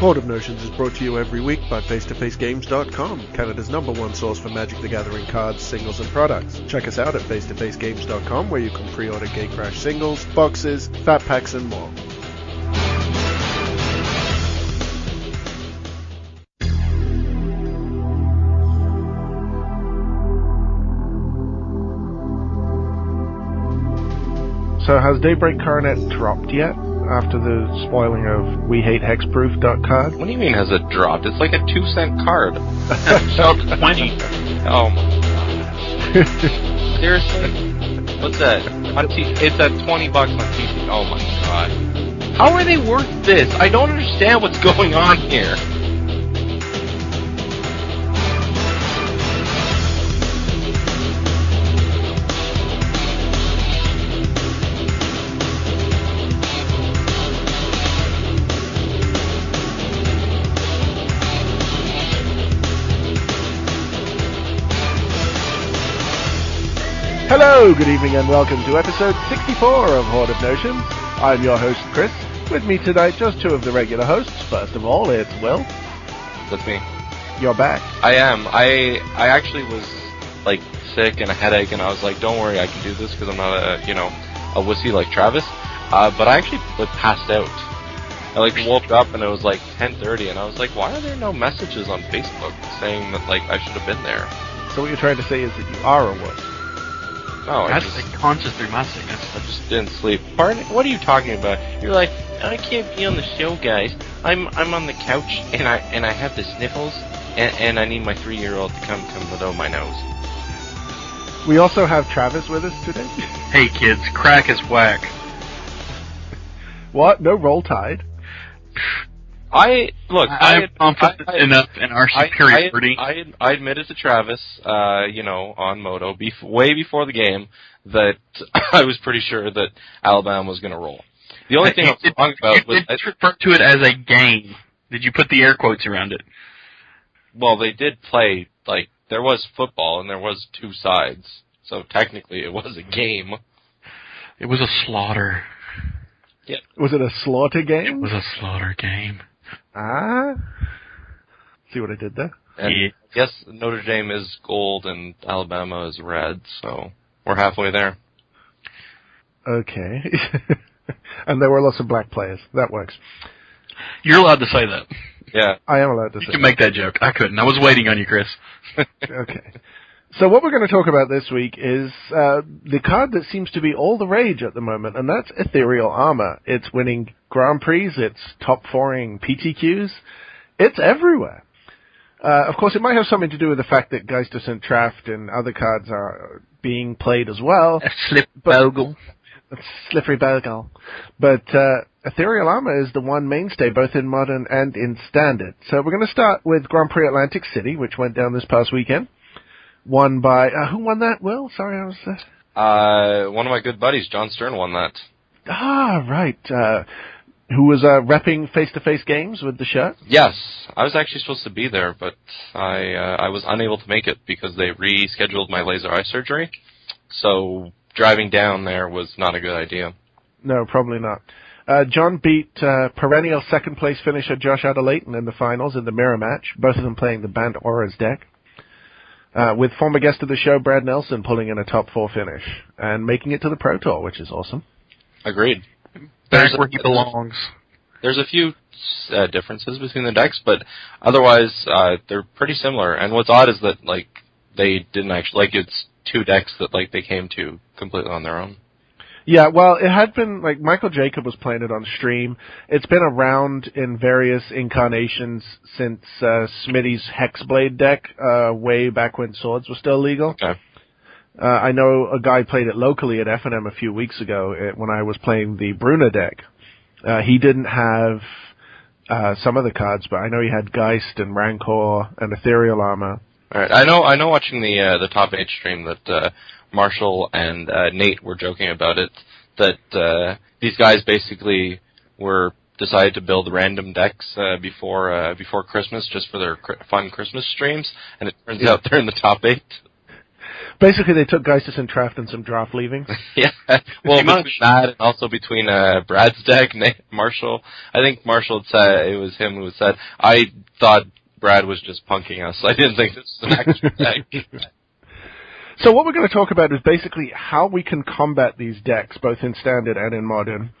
Horde of Notions is brought to you every week by FaceToFaceGames.com, Canada's number one source for Magic the Gathering cards, singles, and products. Check us out at FaceToFaceGames.com where you can pre-order Gatecrash singles, boxes, fat packs, and more. So has Daybreak Coronet dropped yet? After the spoiling of We Hate Hexproof card? What do you mean has it dropped? It's like a two cent card. Sell to oh, twenty. Oh my god. Seriously? What's that? On T- it's at twenty bucks on TC. Oh my god. How are they worth this? I don't understand what's going on here. Hello, good evening, and welcome to episode 64 of Horde of Notions. I'm your host, Chris. With me tonight, just two of the regular hosts. First of all, it's Will. That's me. You're back. I am. I I actually was like sick and a headache, and I was like, "Don't worry, I can do this because I'm not a you know a wussy like Travis." Uh, but I actually like passed out. I like woke up and it was like 10:30, and I was like, "Why are there no messages on Facebook saying that like I should have been there?" So what you're trying to say is that you are a wuss. No, I That's just, like conscious through messing. I just didn't sleep. Pardon? What are you talking about? You're like, I can't be on the show, guys. I'm I'm on the couch and I and I have the sniffles and, and I need my three year old to come come below my nose. We also have Travis with us today. Hey kids, crack is whack. what? No roll tide? I look. I, I'm confident I- I- enough in our superiority. I, I, I admitted to Travis, uh, you know, on Moto, bef- way before the game, that I was pretty sure that Alabama was going to roll. The only thing I was did, wrong you about was, did refer to it as a game. Did you put the air quotes around it? well, they did play like there was football and there was two sides, so technically it was a game. It was a slaughter. Yeah. Was it a slaughter game? It was a slaughter game. Ah? See what I did there? And Yeah. I Notre Dame is gold and Alabama is red, so we're halfway there. Okay. and there were lots of black players. That works. You're allowed to say that. Yeah. I am allowed to You say can make that joke. I couldn't. I was waiting on you, Chris. okay. So what we're going to talk about this week is uh, the card that seems to be all the rage at the moment, and that's Ethereal Armor. It's winning Grand Prix, it's top fouring PTQs, it's everywhere. Uh, of course, it might have something to do with the fact that Geist of St. Traft and other cards are being played as well. Slip bogle. Slippery Bogle. But uh, Ethereal Armor is the one mainstay both in Modern and in Standard. So we're going to start with Grand Prix Atlantic City, which went down this past weekend. Won by, uh, who won that, Will? Sorry, I was... Uh, Uh, one of my good buddies, John Stern, won that. ah, right. Uh, who was uh, repping face-to-face games with the shirt? Yes, I was actually supposed to be there, but I uh, I was unable to make it because they rescheduled my laser eye surgery. So driving down there was not a good idea. No, probably not. Uh, John beat uh, perennial second place finisher Josh Utter-Leyton in the finals in the mirror match, both of them playing the Bant Auras deck. Uh, with former guest of the show, Brad Nelson, pulling in a top four finish and making it to the Pro Tour, which is awesome. Agreed. Back There's a- where he belongs. There's a few uh, differences between the decks, but otherwise uh, they're pretty similar. And what's odd is that like they didn't actually like it's two decks that like they came to completely on their own. Yeah, well, it had been like Michael Jacob was playing it on stream. It's been around in various incarnations since uh, Smitty's Hexblade deck, uh, way back when swords were still legal. Okay. Uh, I know a guy played it locally at FNM a few weeks ago uh, when I was playing the Bruna deck. Uh, he didn't have uh, some of the cards, but I know he had Geist and Rancor and Ethereal Armor. All right. I know. I know. Watching the uh, the top eight stream that uh, Marshall and uh, Nate were joking about it. That uh, these guys basically were decided to build random decks uh, before uh, before Christmas just for their cr- fun Christmas streams, and it turns Yeah. out they're in the top eight. Basically, they took Geist of Saint Traft and some draft leavings. yeah. Well, Pretty much. that and also between uh, Brad's deck, Na- Marshall. I think Marshall said it was him who said. I thought Brad was just punking us. I didn't think this was an actual deck. So what we're going to talk about is basically how we can combat these decks, both in standard and in modern.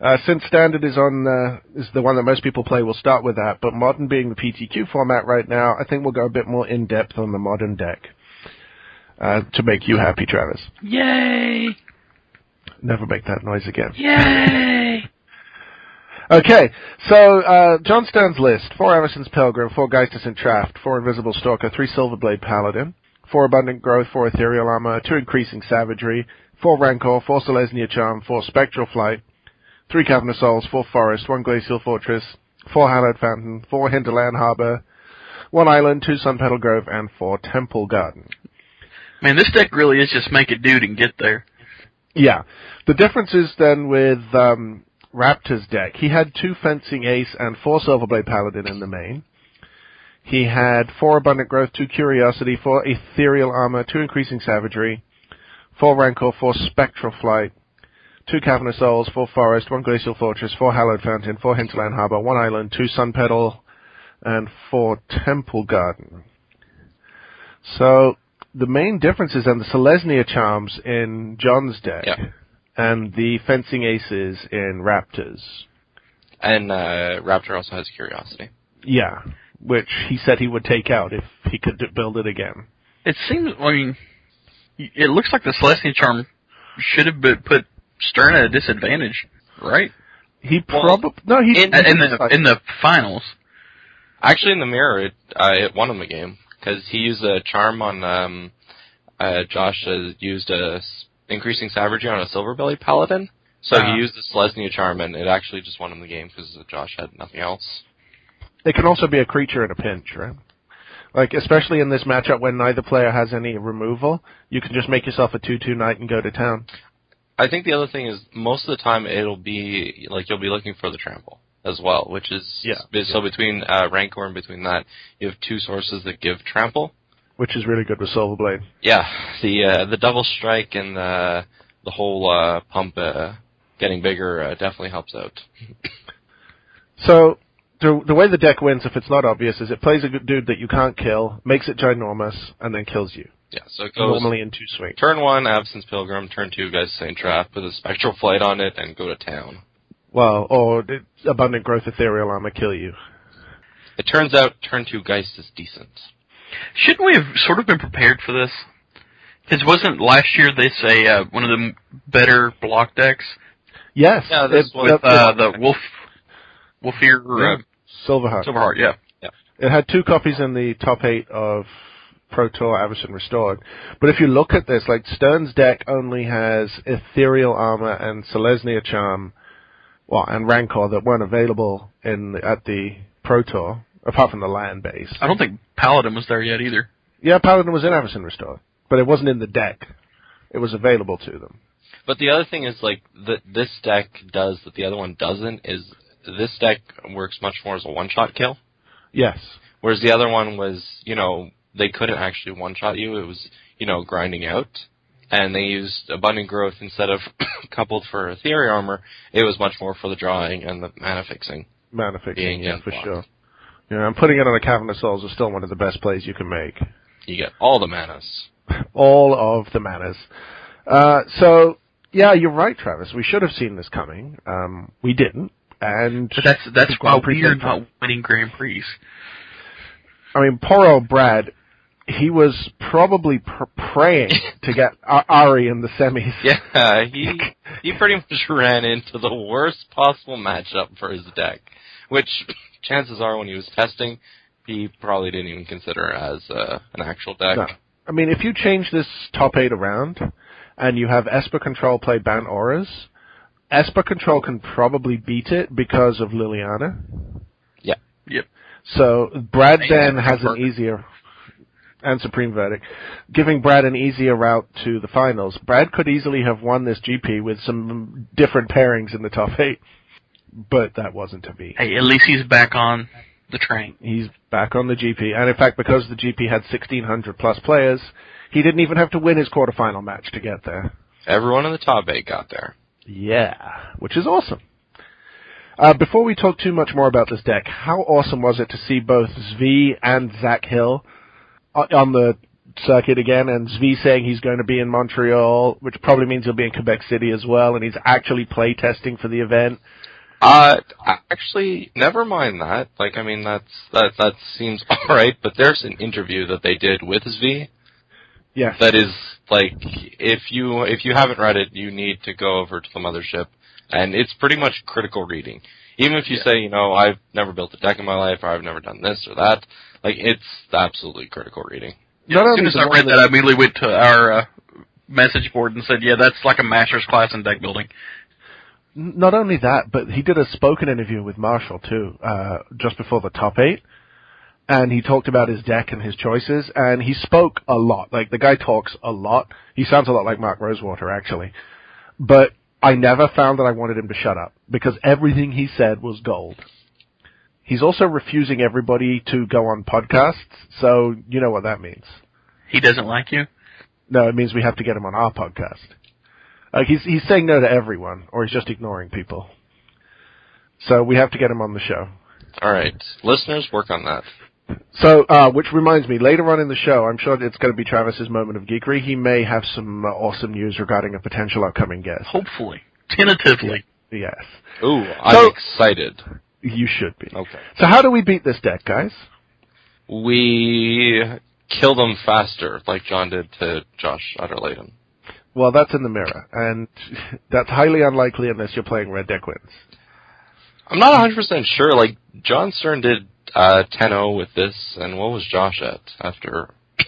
Uh, since standard is on uh, is the one that most people play, we'll start with that. But modern being the PTQ format right now, I think we'll go a bit more in depth on the modern deck uh, to make you happy, Travis. Yay! Never make that noise again. Yay! Okay, so uh, John Stern's list: four Avacyn's Pilgrim, four Geist of Saint Traft, four Invisible Stalker, three Silverblade Paladin, four Abundant Growth, four Ethereal Armor, two Increasing Savagery, four Rancor, four Selesnya Charm, four Spectral Flight, three Cavern of Souls, four Forest, one Glacial Fortress, four Hallowed Fountain, four Hinterland Harbor, one Island, two Sun Petal Grove, and four Temple Garden. Man, this deck really is just make a dude and get there. Yeah. The difference is then with um, Wrapter's deck. He had two Fencing Ace and four Silverblade Paladin in the main. He had four Abundant Growth, two Curiosity, four Ethereal Armor, two Increasing Savagery, four Rancor, four Spectral Flight, two Cavern of Souls, four Forest, one Glacial Fortress, four Hallowed Fountain, four Hinterland Harbor, one Island, two Sun Petal, and four Temple Garden. So the main difference is then the Selesnya charms in John's deck Yeah. And the fencing aces in Wrapter's. and uh, Wrapter also has Curiosity. Yeah, which he said he would take out if he could build it again. It seems, I mean, it looks like the Selesnya Charm should have been put Stern at a disadvantage, right? He Well, probably no he in- In the in the finals. Actually, in the mirror, it, uh, it won him the game because he used a charm on. Um, uh, Josh uh, used a s- increasing savagery on a Silverblade Paladin, so Ah. he used the Selesnya charm, and it actually just won him the game because Josh had nothing else. It can also be a creature in a pinch, right? Like especially in this matchup when neither player has any removal, you can just make yourself a two-two knight and go to town. I think the other thing is most of the time it'll be like you'll be looking for the trample as well, which is Yeah. So between uh, Rancor and between that, you have two sources that give trample. Which is really good with Silverblade. Yeah, the uh, the double strike and the the whole uh, pump uh, getting bigger uh, definitely helps out. So the the way the deck wins, if it's not obvious, is it plays a good dude that you can't kill, makes it ginormous, and then kills you. Yeah, so it goes Normally in two swings. turn one, Avacyn's Pilgrim, turn two, Geist of Saint Traft, with a Spectral Flight on it, and go to town. Well, or abundant growth ethereal armor kill you. It turns out turn two Geist is decent. Shouldn't we have sort of been prepared for this? Because wasn't last year they say uh, one of the better block decks Yes. Yeah, this it, was, with it- uh, the Wolf Wolfir uh, Silverheart. Silverheart? Yeah. It had two copies in the top eight of Pro Tour Avacyn Restored. But if you look at this, like Stern's deck only has Ethereal Armor and Selesnya Charm, well, and Rancor that weren't available in the, at the Pro Tour, apart from the land base. I don't think Paladin was there yet either. Yeah, Paladin was in Avacyn Restored, but it wasn't in the deck. It was available to them. But the other thing is like that this deck does that the other one doesn't is this deck works much more as a one shot kill. Yes. Whereas the other one was, you know, they couldn't actually one shot you. It was, you know, grinding out. And they used abundant growth instead of coupled for theory armor. It was much more for the drawing and the mana fixing. Mana fixing, yeah, for block. sure. Yeah, and putting it on a Cavern of Souls is still one of the best plays you can make. You get all the manas. all of the manas. Uh, so, yeah, you're right, Travis. We should have seen this coming. Um, we didn't. And But that's that's why we're not winning Grand Prix. I mean, poor old Brad. He was probably pr- praying to get Ari in the semis. Yeah, he he pretty much ran into the worst possible matchup for his deck, which chances are when he was testing, he probably didn't even consider as uh, an actual deck. No. I mean, if you change this top eight around and you have Esper Control play Bant Auras, Esper Control can probably beat it because of Liliana. Yeah. Yep. So Brad And then has an easier and Supreme Verdict, giving Brad an easier route to the finals. Brad could easily have won this GP with some different pairings in the top eight, but that wasn't to be. Hey, at least he's back on the train. He's back on the GP, and in fact, because the GP had 1,600 plus players, He didn't even have to win his quarterfinal match to get there. Everyone in the top eight got there. Yeah, which is awesome. Uh, before we talk too much more about this deck, how awesome was it to see both Zvi and Zach Hill on the circuit again, and Zvi saying he's going to be in Montreal, which probably means he'll be in Quebec City as well, and he's actually play testing for the event. Uh, actually, never mind that. Like, I mean, that's that that seems alright. But there's an interview that they did with Zvi Yeah. that is like, if you if you haven't read it, you need to go over to the mothership, and it's pretty much critical reading. Even if you say, you know, I've never built a deck in my life, or I've never done this or that, like it's absolutely critical reading. Yeah, Not as soon as I read that- that, I immediately went to our uh, message board and said, "Yeah, that's like a master's class in deck building." Not only that, but he did a spoken interview with Marshall too, uh, just before the top eight. And he talked about his deck and his choices, and he spoke a lot. Like, the guy talks a lot. He sounds a lot like Mark Rosewater, actually. But I never found that I wanted him to shut up, because everything he said was gold. He's also refusing everybody to go on podcasts, so you know what that means. He doesn't like you. No, it means we have to get him on our podcast. Like he's he's saying no to everyone, or he's just ignoring people. So we have to get him on the show. All right, listeners, work on that. So, uh, which reminds me, later on in the show, I'm sure it's going to be Travis's moment of geekery. He may have some uh, awesome news regarding a potential upcoming guest. Hopefully, tentatively. Yes, Ooh, I'm So- excited. you should be. Okay. So, how do we beat this deck, guys? We kill them faster, like John did to Josh Utter-Leyton. Well, that's in the mirror, and that's highly unlikely unless you're playing red deck wins. I'm not 100% sure. Like, John Stern did uh, 10-0 with this, and what was Josh at after?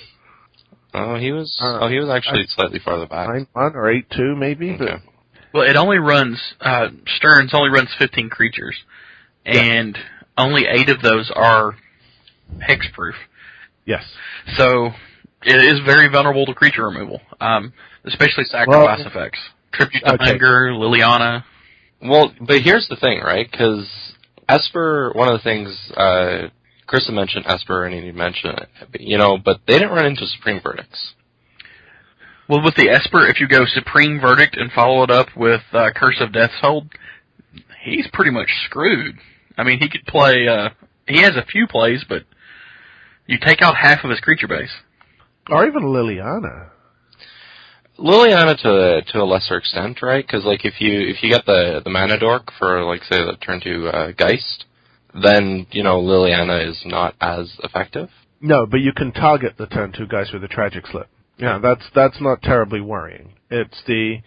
Oh, he was. Uh, oh, he was actually slightly farther back. Nine one or eight two, maybe. But Well, it only runs uh, Stearns only runs 15 creatures, and only eight of those are hexproof. yes. So it is very vulnerable to creature removal, um, especially sacrifice Well- effects. Tribute to Okay. Hunger, Liliana. Well, but here's the thing, right? Because Esper, one of the things uh, Chris had mentioned Esper, and he mentioned it, you know, but they didn't run into Supreme Verdicts. Well, with the Esper, if you go Supreme Verdict and follow it up with uh, Curse of Death's Hold, he's pretty much screwed. I mean, he could play. Uh, he has a few plays, but you take out half of his creature base. Or even Liliana. Liliana to to a lesser extent, right? Because like if you if you get the the mana dork for like say the turn to uh, Geist, then you know Liliana is not as effective. No, but you can target the turn two guys with a tragic slip. Yeah, that's that's not terribly worrying. It's the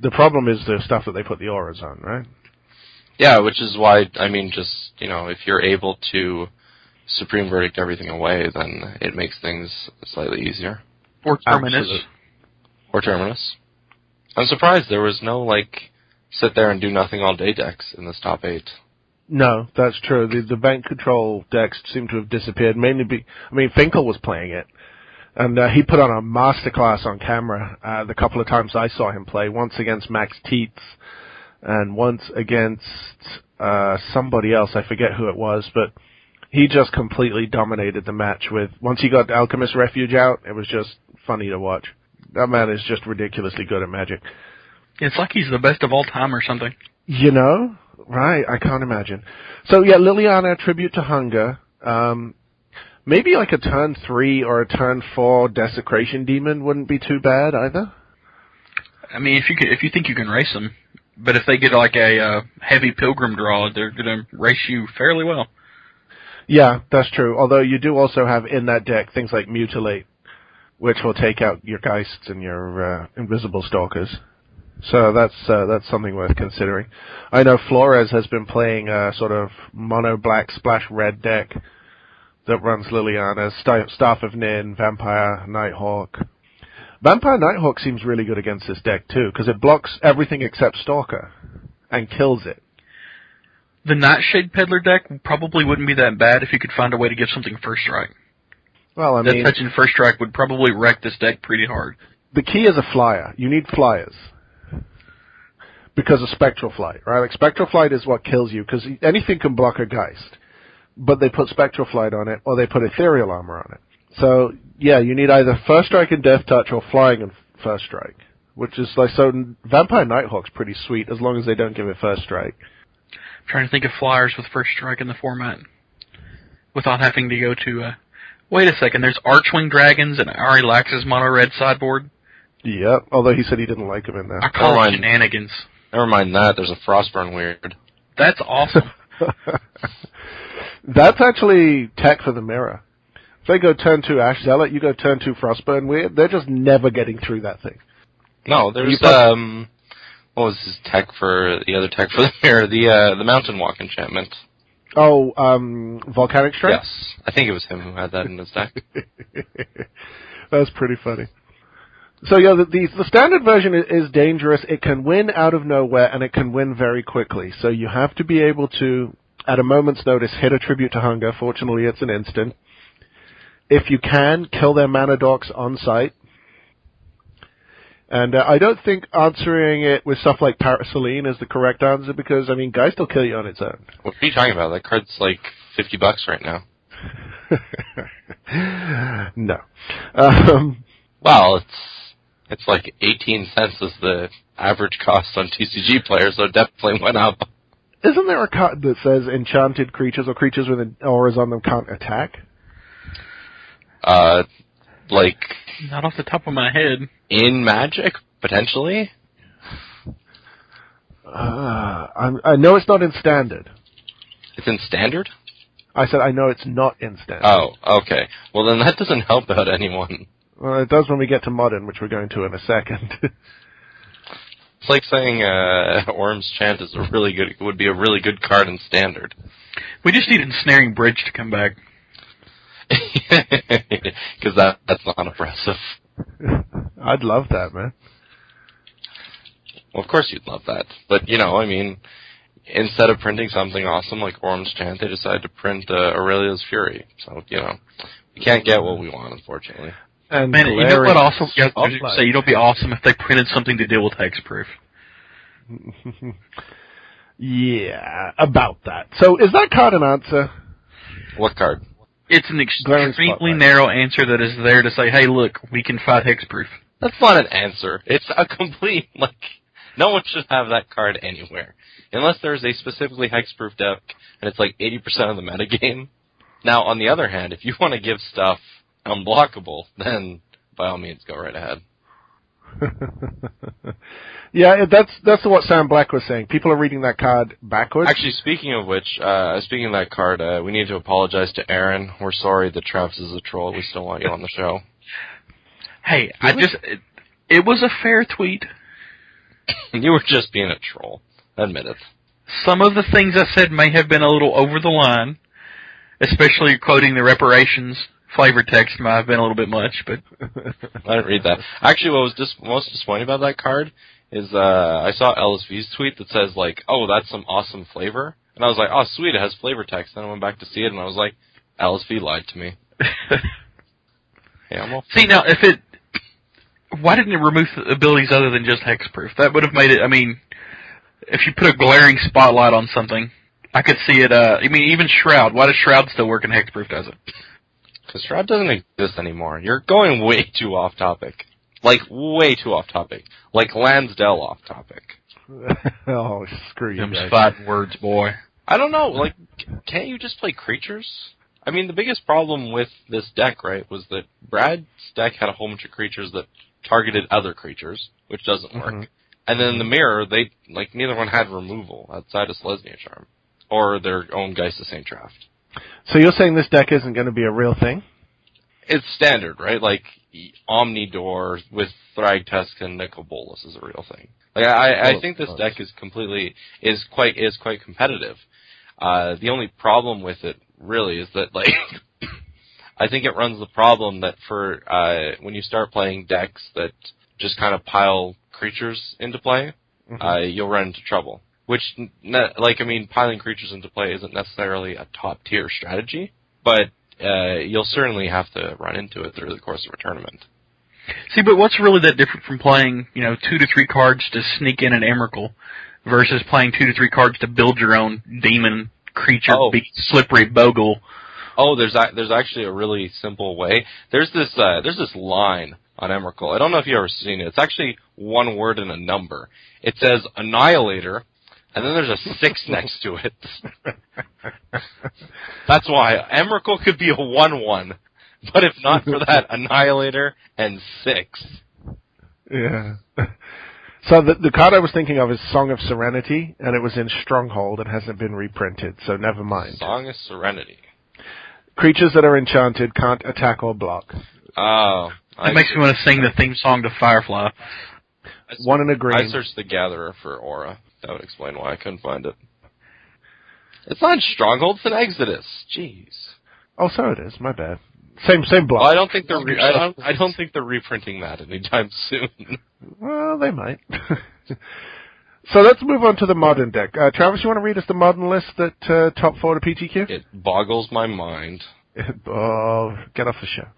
the problem is the stuff that they put the auras on, right? Yeah, which is why I mean, just you know, if you're able to supreme verdict everything away, then it makes things slightly easier. Or Terminus. Absolutely. Or terminus. I'm surprised there was no like sit there and do nothing all day decks in this top eight. No, that's true. The the bank control decks seem to have disappeared. Mainly, be, I mean, Finkel was playing it, and uh, he put on a masterclass on camera uh, the couple of times I saw him play. Once against Max Tietze, and once against uh, somebody else. I forget who it was, but he just completely dominated the match. With once he got Alchemist Refuge out, it was just funny to watch. That man is just ridiculously good at Magic. It's like he's the best of all time or something. You know, right? I can't imagine. So yeah, Liliana, tribute to hunger. Um, maybe like a turn three or a turn four desecration demon wouldn't be too bad either. I mean, if you can, if you think you can race them, but if they get like a uh, heavy pilgrim draw, they're going to race you fairly well. Yeah, that's true. Although you do also have in that deck things like mutilate, which will take out your geists and your uh, invisible stalkers. So that's uh, that's something worth considering. I know Flores has been playing a sort of mono black splash red deck that runs Liliana, Sta- Staff of Nin, Vampire, Nighthawk. Vampire Nighthawk seems really good against this deck too because it blocks everything except Stalker and kills it. The Nightshade Peddler deck probably wouldn't be that bad if you could find a way to give something first strike. Well, I that mean, touching first strike would probably wreck this deck pretty hard. the key is a flyer. You need flyers. Because of Spectral Flight, right? Like Spectral Flight is what kills you, because anything can block a Geist. But they put Spectral Flight on it, or they put Ethereal Armor on it. So yeah, you need either first strike and death touch or flying and first strike, which is like so. Vampire Nighthawk's pretty sweet as long as they don't give it first strike. I'm trying to think of flyers with first strike in the format without having to go to. Uh, wait a second, there's Archwing Dragons and Ari Lax's mono red sideboard. Yep. Although he said he didn't like him in that. I call Never it mind. shenanigans. Never mind that. There's a Frostburn weird. That's awesome. That's actually tech for the mirror. If they go turn two Ash Zealot, you go turn two Frostburn Weird, they're just never getting through that thing. No, there's You um, what was his tech for the other tech for the mirror? The uh, the Mountain Walk enchantment. Oh, um, Volcanic Strike? Yes, I think it was him who had that in his deck. That's pretty funny. So yeah, the, the the standard version is, is dangerous. It can win out of nowhere, and it can win very quickly. So you have to be able to, at a moment's notice, hit a tribute to hunger. Fortunately, it's an instant. If you can, kill their mana dorks on site. And uh, I don't think answering it with stuff like Parasoline is the correct answer because I mean, guys still kill you on its own. What are you talking about? That card's like fifty bucks right now. no. Um, Well, it's it's like eighteen cents is the average cost on TCG players, so it definitely went up. Isn't there a card that says enchanted creatures or creatures with an auras on them can't attack? Uh, like Not off the top of my head. in Magic potentially. Uh, I'm, I know it's not in standard. It's in Standard. I said I know it's not in standard. Oh, okay. Well, then that doesn't help out anyone. Well, it does when we get to modern, which we're going to in a second. It's like saying uh, Orim's Chant is a really good would be a really good card in Standard. We just need Ensnaring Bridge to come back. Because that that's not oppressive. I'd love that, man. Well, of course you'd love that. But, you know, I mean, instead of printing something awesome like Orim's Chant, they decided to print uh, Aurelia's Fury. So, you know, we can't get what we want, unfortunately. And Man, you know what? Also, yeah, I was spotlight. say you know, it'd be awesome if they printed something to deal with hexproof. yeah, about that. So is that card an answer? What card? It's an extremely narrow answer that is there to say, "Hey, look, we can fight hexproof." That's not an answer. It's a complete, like, no one should have that card anywhere. Unless there's a specifically hexproof deck, and it's like 80% of the metagame. Now, on the other hand, if you want to give stuff unblockable, then by all means, go right ahead. yeah, that's that's what Sam Black was saying. People are reading that card backwards. Actually, speaking of which, uh, speaking of that card, uh, we need to apologize to Aaron. We're sorry that Travis is a troll. We still want you on the show. Hey, I just it, it was a fair tweet. you were just being a troll. Admit it. Some of the things I said may have been a little over the line, especially quoting the reparations flavor text might have been a little bit much, but I didn't read that. Actually, what was dis- most disappointing about that card is uh, I saw LSV's tweet that says like, "Oh, that's some awesome flavor," and I was like, "Oh, sweet, it has flavor text." Then I went back to see it, and I was like, "LSV lied to me." Yeah, well, see now if it, why didn't it remove abilities other than just hexproof? That would have made it. I mean, if you put a glaring spotlight on something, I could see it. Uh, I mean, even Shroud. Why does Shroud still work in hexproof? Does it? Because Shroud doesn't exist anymore. You're going way too off topic. Like way too off topic. Like Lansdale off topic. oh, screw you Them guys. fighting words, boy. I don't know. Like, can't you just play creatures? I mean, the biggest problem with this deck, right, was that Brad's deck had a whole bunch of creatures that targeted other creatures, which doesn't work. Mhm. And then in the mirror, they like neither one had removal outside of Selesnya Charm or their own Geist of Saint Traft. So you're saying this deck isn't going to be a real thing? It's standard, right? Like Omnidor with Thragtusk and Nicol Bolas is a real thing. Like I, I Oh, think this deck is completely is quite is quite competitive. Uh, the only problem with it really is that like I think it runs the problem that for uh, when you start playing decks that just kind of pile creatures into play, Mhm. uh, you'll run into trouble. Which, like, I mean, piling creatures into play isn't necessarily a top tier strategy, but uh, you'll certainly have to run into it through the course of a tournament. See, but what's really that different from playing, you know, two to three cards to sneak in an Emrakul versus playing two to three cards to build your own demon creature, Oh. slippery bogle, Oh, there's a, there's actually a really simple way. There's this uh, there's this line on Emrakul. I don't know if you've ever seen it. It's actually one word and a number. It says Annihilator, and then there's a six next to it. That's why Emrakul could be a one-one, but if not for that, Annihilator and six. Yeah. So the, the card I was thinking of is Song of Serenity, and it was in Stronghold and hasn't been reprinted, so never mind. Song of Serenity. Creatures that are enchanted can't attack or block. Oh. That makes me want to sing the theme song to Firefly. I s- One in a green. I searched the Gatherer for Aura. That would explain why I couldn't find it. It's not in Stronghold, it's in Exodus. Jeez. Oh, so it is. My bad. Same same block. Well, I don't think they're re- I don't I don't think they're reprinting that anytime soon. Well, they might. so let's move on to the modern deck. Uh, Travis, you want to read us the modern list that uh, top four to PTQ? it boggles my mind. oh, get off the show.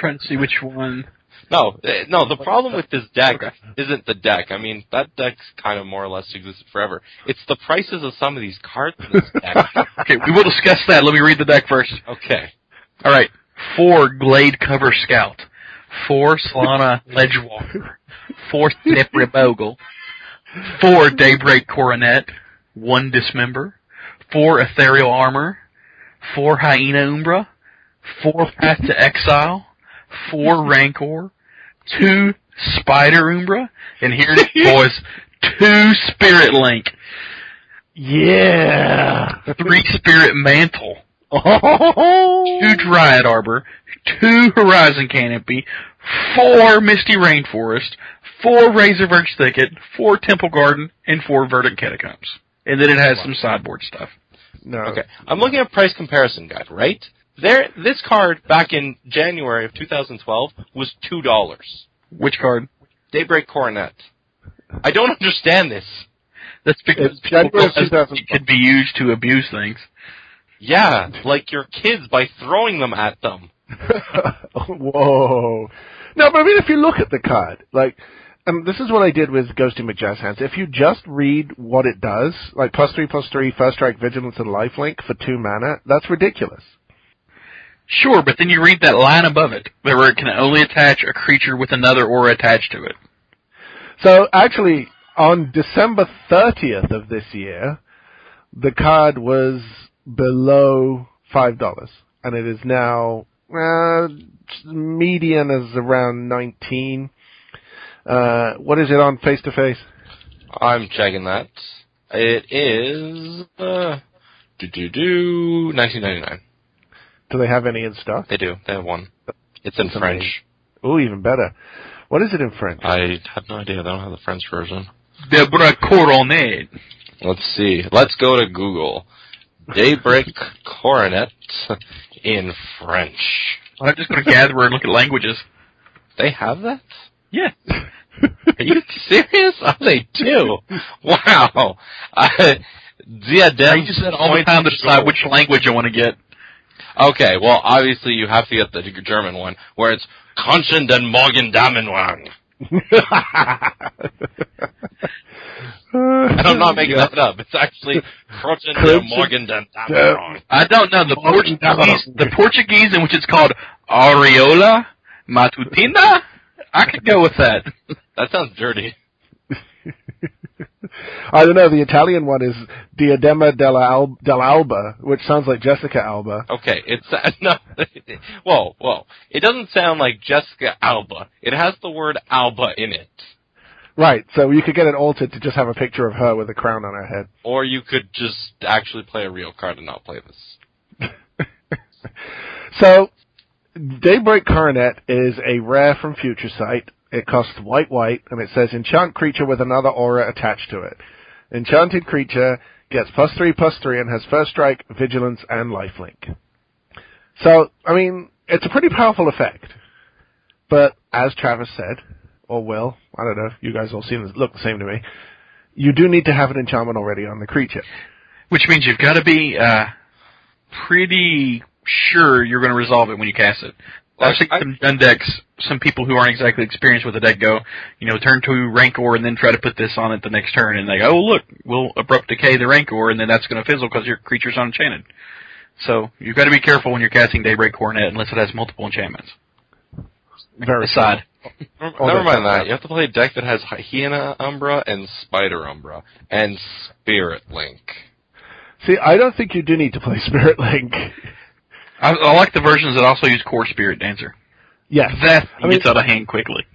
trying to see which one. No, eh, no. The problem with this deck isn't the deck. I mean, that deck's kind of more or less existed forever. It's the prices of some of these cards in this deck. Okay, we will discuss that. Let me read the deck first. okay. All right. Four Glade Cover Scout. Four Silhana Ledgewalker. Four Slippery Bogle. Four Daybreak Coronet. One Dismember. Four Ethereal Armor. Four Hyena Umbra. Four Path to Exile. Four Rancor. Two Spider Umbra. And here it is, boys. Two Spirit Link. Yeah. Three Spirit Mantle. Oh. two Dryad Arbor, two Horizon Canopy, four Misty Rainforest, four Razor Razorverge Thicket, four Temple Garden, and four Verdant Catacombs. And then it has some sideboard stuff. No. Okay. I'm looking at price comparison guide, right? There, this card back in January of 2012 was two dollars. Which card? Daybreak Coronet. I don't understand this. That's because It's people- it could be used to abuse things. Yeah, like your kids by throwing them at them. Whoa. No, but I mean, if you look at the card, like, um, this is what I did with Ghosty McJazz Hands. If you just read what it does, like plus three, plus three, first strike, vigilance, and lifelink for two mana, that's ridiculous. Sure, but then you read that line above it, where it can only attach a creature with another aura attached to it. So actually, on December 30th of this year, the card was below five dollars, and it is now uh, median is around nineteen. Uh, what is it on face to face? I'm checking that. It is uh, do do do 1999. Do they have any in stock? They do. They have one. It's in That's French. amazing. Oh, even better. What is it in French? I have no idea. They don't have the French version. Deborah Coronet. Let's see. Let's go to Google. Daybreak Coronet in French. I'm just going to gather and look at languages. They have that? Yeah. Are you serious? Oh, they do. Wow. I, Diadem I use that all the time to decide which language I want to get. Okay, well, obviously you have to get the German one, where it's Konchen den Morgen Damenwang. And I'm not making that up. It's actually Konchen den Morgen den Damenwang. I don't know the Portuguese. The Portuguese in which it's called Areola Matutina. I could go with that. That sounds dirty. I don't know. The Italian one is Diadema della Al- dell'Alba, which sounds like Jessica Alba. Okay, it's uh, no. whoa, whoa! It doesn't sound like Jessica Alba. It has the word Alba in it. Right. So you could get it altered to just have a picture of her with a crown on her head. Or you could just actually play a real card and not play this. So, Daybreak Coronet is a rare from Future Sight. It costs white white, and it says enchant creature with another aura attached to it. Enchanted creature gets plus three plus three and has first strike, vigilance, and lifelink. So, I mean, it's a pretty powerful effect. But as Travis said, or Will, I don't know, you guys all seem look the same to me. You do need to have an enchantment already on the creature. Which means you've got to be uh, pretty sure you're going to resolve it when you cast it. I've seen I- some gun decks, some people who aren't exactly experienced with the deck go, you know, turn to Rancor and then try to put this on it the next turn, and they go, oh look, we'll abrupt decay the Rancor, and then that's going to fizzle because your creature's unenchanted. So you've got to be careful when you're casting Daybreak Coronet unless it has multiple enchantments. Very sad. Never Oh, never mind that. You have to play a deck that has Hyena Umbra and Spider Umbra and Spirit Link. See, I don't think you do need to play Spirit Link. I, I like the versions that also use Kor Spiritdancer. Yes. That I mean- gets out of hand quickly.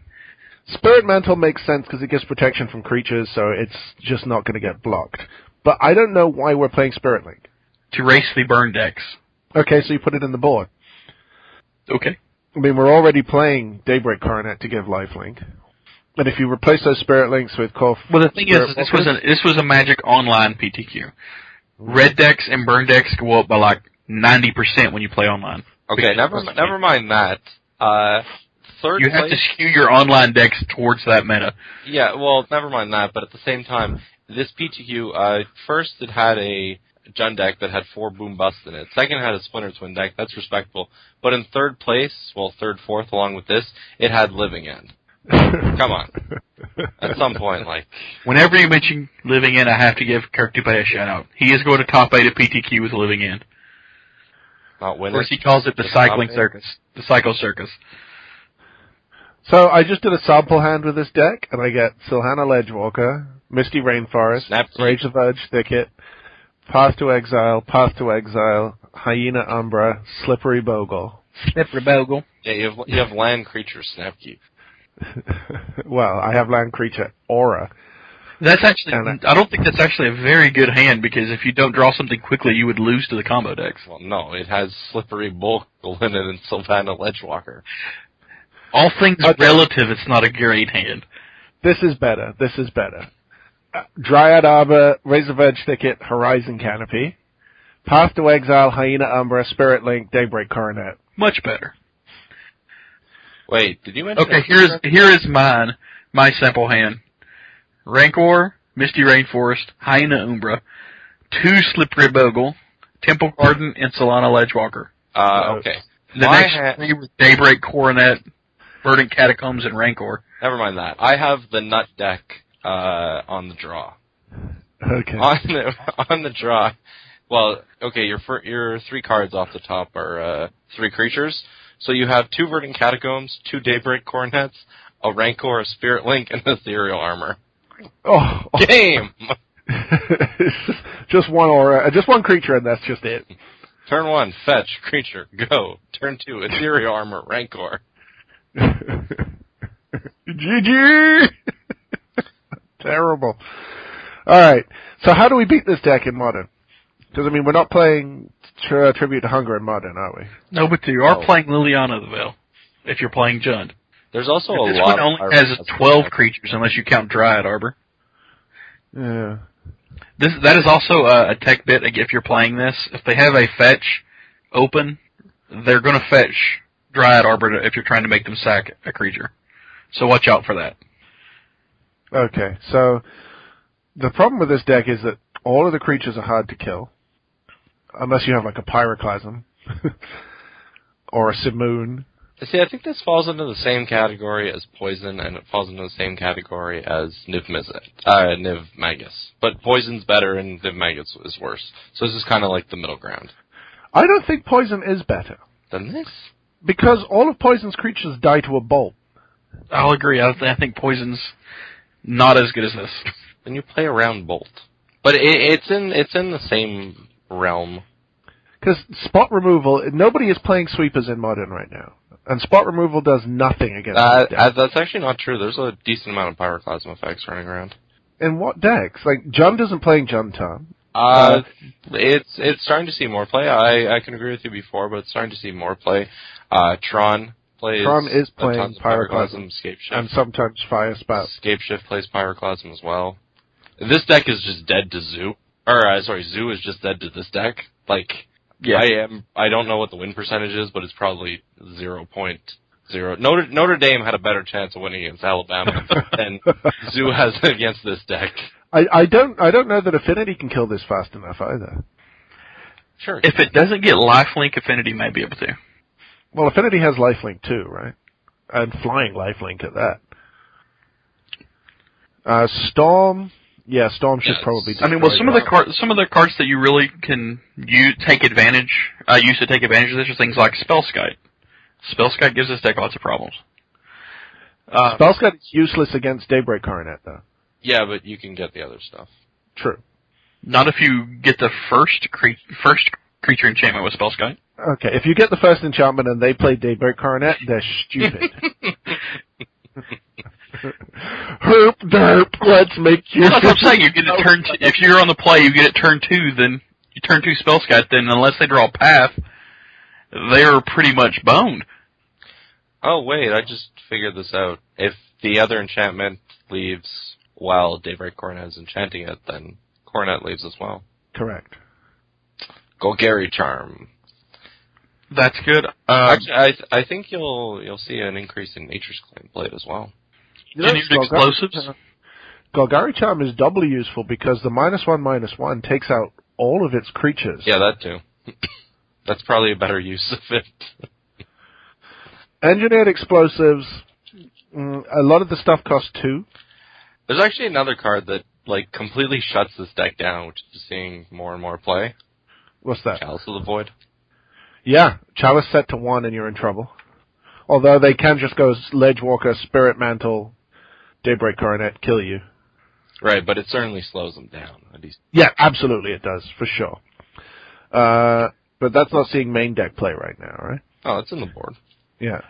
Spirit Mantle makes sense because it gives protection from creatures, so it's just not going to get blocked. But I don't know why we're playing Spirit Link. To race the burn decks. Okay, so you put it in the board. Okay. I mean, we're already playing Daybreak Coronet to give lifelink. And if you replace those Spirit Links with Core... Well, the thing is, this was a this was a Magic Online PTQ. Red decks and burn decks go up by like ninety percent when you play online. Okay, never never mind that. Uh, third You have place. to skew your online decks towards that meta. Yeah, well, never mind that. But at the same time, this PTQ, uh, first it had a Jund deck that had four Boom Busts in it. Second, it had a Splinter Twin deck. That's respectable. But in third place, well, third, fourth, along with this, it had Living End. Come on. At some point, like, Whenever you mention Living End, I have to give Kirk Dubé a shout out. He is going to top eight at PTQ with Living End. Not Of course, he calls it the Top Cycling. Circus, the cycle Circus. So I just did a sample hand with this deck, and I get Silhana Ledgewalker, Misty Rainforest, Snapkeep. Razorverge Thicket, Path to Exile, Path to Exile, Hyena Umbra, Slippery Bogle. Slippery Bogle. Yeah, you have you have land creature Snapkeep. well, I have Land Creature Aura. That's actually, I don't think that's actually a very good hand because if you don't draw something quickly, you would lose to the combo decks. Well, no, it has Slippery Bogle in it and Silhana Ledgewalker. All things Okay. relative, it's not a great hand. This is better. This is better. Uh, Dryad Arbor, Razorverge Thicket, Horizon Canopy, Path to Exile, Hyena Umbra, Spirit Link, Daybreak Coronet. Much better. Wait, did you mention? Okay, here's here is mine, my sample hand. Rancor, Misty Rainforest, Hyena Umbra, two Slippery Bogle, Temple Garden, and Silhana Ledgewalker. Uh, okay. The My next ha- three were Daybreak, Coronet, Verdant Catacombs, and Rancor. Never mind that. I have the nut deck uh, on the draw. Okay. On the on the draw. Well, okay, your fir- your three cards off the top are uh, three creatures. So you have two Verdant Catacombs, two Daybreak Coronets, a Rancor, a Spirit Link, and Ethereal Armor. Oh, Game! just one aura, uh, just one creature, and that's just it. Turn one, fetch, creature, go. Turn two, Ethereal Armor, Rancor. GG. Terrible. All right. So how do we beat this deck in modern? Because I mean, we're not playing tri- tribute to hunger in modern, are we? No, but you are Oh. playing Liliana the Veil, if you're playing Jund. There's also a This lot one only pirates has 12 creatures unless you count Dryad Arbor. Yeah. This that is also a, a tech bit. If you're playing this, if they have a fetch open, they're going to fetch Dryad Arbor if you're trying to make them sack a creature. So watch out for that. Okay. So the problem with this deck is that all of the creatures are hard to kill, unless you have like a pyroclasm or a simoon. See, I think this falls into the same category as Poison, and it falls into the same category as Niv Mizzet, uh, Niv Magus. But Poison's better, and Niv Magus is worse. So this is kind of like the middle ground. I don't think poison is better Than this? because all of poison's creatures die to a bolt. I'll agree. I, th- I think Poison's not as good as this. Then you play around Bolt. But it, it's in it's in the same realm. Because spot removal, nobody is playing sweepers in modern right now, and spot removal does nothing against Uh, deck. uh, that's actually not true. There's a decent amount of pyroclasm effects running around. in what decks? Like Jund isn't playing Juntan. Uh, it's it's starting to see more play. I I can agree with you before, but it's starting to see more play. Uh, Tron plays. Tron is uh, playing Pyroclasm. Scape Shift. and sometimes fire spout. Scape Shift plays Pyroclasm as well. This deck is just dead to Zoo. Or uh, sorry, Zoo is just dead to this deck. Like Yeah. I am. I don't know what the win percentage is, but it's probably zero point zero. Notre Notre Dame had a better chance of winning against Alabama than Zoo has against this deck. I, I don't I don't know that Affinity can kill this fast enough either. Sure. If it doesn't get Lifelink, Affinity may be able to. Well, Affinity has Lifelink too, right? And flying Lifelink at that. Uh, Storm, Yeah, Storm should Yes. probably. I mean, well, destroy some of the that. cards, some of the cards that you really can you take advantage, uh, use to take advantage of this are things like Spellskite. Spellskite gives this deck lots of problems. Uh, Spellskite is useless against Daybreak Coronet, though. Yeah, but you can get the other stuff. True. not if you get the first cre- first creature enchantment with Spellskite. Okay, if you get the first enchantment and they play Daybreak Coronet, they're stupid. Herp derp, let's make you. That's what I'm saying. You get it turn. T- if you're on the play, you get it turn two. Then you turn two Spellskite. Then unless they draw a path, they're pretty much boned. Oh wait, I just figured this out. If the other enchantment leaves while Daybreak Coronet is enchanting it, then Coronet leaves as well. Correct. Golgari Charm. That's good. Uh, Actually, I I think you'll you'll see an increase in Nature's Claim played as well. Engineered Golgari- explosives. Golgari Charm is doubly useful because the minus one minus one takes out all of its creatures. Yeah, that too. That's probably a better use of it. Engineered explosives. Mm, a lot of the stuff costs two. There's actually another card that like completely shuts this deck down, which is seeing more and more play. What's that? Chalice of the Void. Yeah, Chalice set to one and you're in trouble. Although they can just go Ledgewalker, Spirit Mantle, Daybreak Coronet, kill you. Right, but it certainly slows them down. At least Yeah, absolutely it does, for sure. Uh, but that's not seeing main deck play right now, right? Oh, it's in the board. Yeah.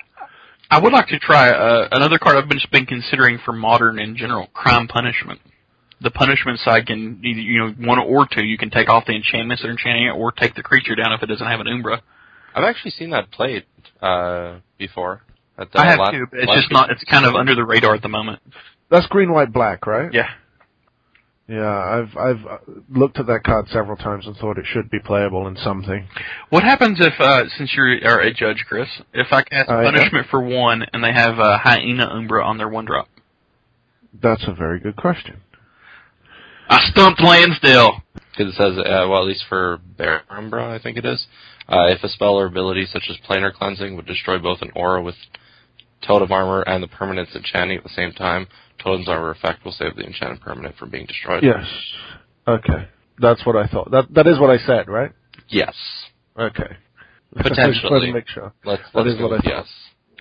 I would like to try uh, another card I've been just been considering for modern in general: Crime Punishment. The punishment side can either you know one or two. You can take off the enchantments that are enchanting it, or take the creature down if it doesn't have an Umbra. I've actually seen that played uh, before. At the I have la- too, but it's just not. It's kind of under the radar at the moment. That's green, white, black, right? Yeah. Yeah, I've I've uh, looked at that card several times and thought it should be playable in something. What happens if, uh, since you're a judge, Chris, if I cast Uh, yeah. punishment for one and they have a hyena Umbra on their one drop? That's a very good question. I stumped Lansdale. Because it says, uh, well, at least for Bear Umbra, I think it is. Uh, if a spell or ability such as Planar Cleansing would destroy both an aura with Totem Armor and the permanent's enchanting at the same time, Totem's Armor effect will save the enchanted permanent from being destroyed. Yes. Okay. That's what I thought. That that is what I said, right? Yes. Okay. Potentially. Let's make sure. Let's, let's is go what I with thought. yes.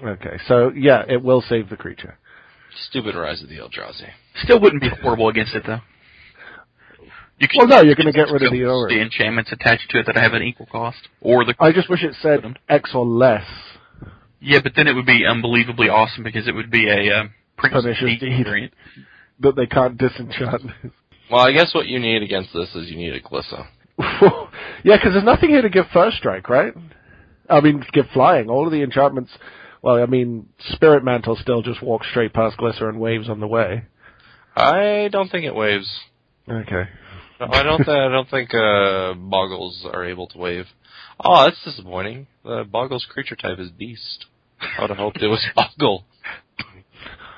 Okay. So yeah, it will save the creature. Stupid Rise of the Eldrazi. Still wouldn't be horrible against it though. You could Well, no, you're going to get rid of the the enchantments attached to it that have an equal cost, or the I just wish it said X or less. Yeah, but then it would be unbelievably awesome because it would be a uh, Pernicious Deed Deed. variant. That they can't disenchant. Well, I guess what you need against this is you need a Glissa. yeah, because there's nothing here to give first strike, right? I mean, give flying. All of the enchantments. Well, I mean, Spirit Mantle still just walks straight past Glissa and waves on the way. I don't think it waves. Okay. No, I don't. Th- I don't think uh, Boggles are able to wave. Oh, that's disappointing. The Boggles creature type is Beast. I would have hoped it was Boggle.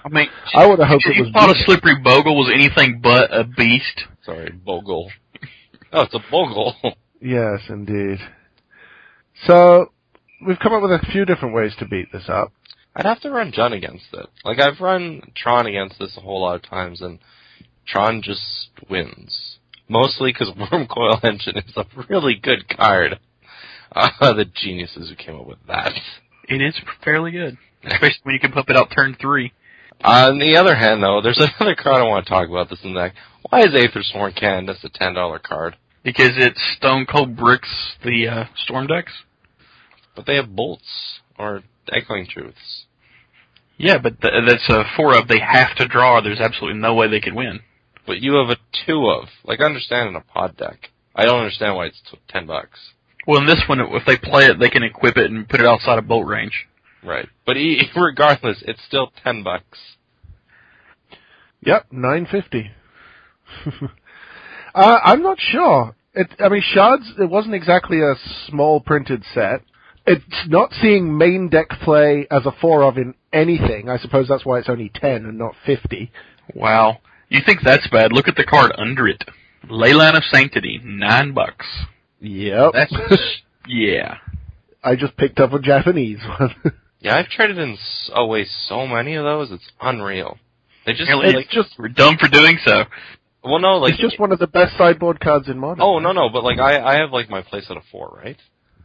I mean, I would have hoped if it was. thought a slippery bogle was anything but a beast. Sorry, Bogle. Oh, it's a Bogle. Yes, indeed. So we've come up with a few different ways to beat this up. I'd have to run Jund against it. Like I've run Tron against this a whole lot of times, and Tron just wins. Mostly because Wurmcoil Engine is a really good card. Uh, the geniuses who came up with that. It is fairly good, especially when you can pump it out turn three. On the other hand, though, there's another card I want to talk about this in that. Why is Aethersworn Canonist a ten dollar card? Because it stone cold bricks the uh, storm decks. But they have bolts or echoing truths. Yeah, but th- that's a four of. They have to draw. There's absolutely no way they could win. But you have a two of. Like I understand in a pod deck. I don't understand why it's t- ten bucks. Well, in this one, if they play it, they can equip it and put it outside of bolt range. Right. But e- regardless, it's still ten bucks. Yep, nine fifty. uh, I'm not sure. It, I mean, shards. It wasn't exactly a small printed set. It's not seeing main deck play as a four of in anything. I suppose that's why it's only ten and not fifty. Wow. You think that's bad? Look at the card under it. Leyline of Sanctity, nine bucks. Yep. That's yeah. I just picked up a Japanese one. Yeah, I've traded in s- away so many of those. It's unreal. They just Apparently, like just we're dumb for doing so. Well, no, like it's just one of the best sideboard cards in Modern. Oh no, no, but like I I have like my playset of four, right?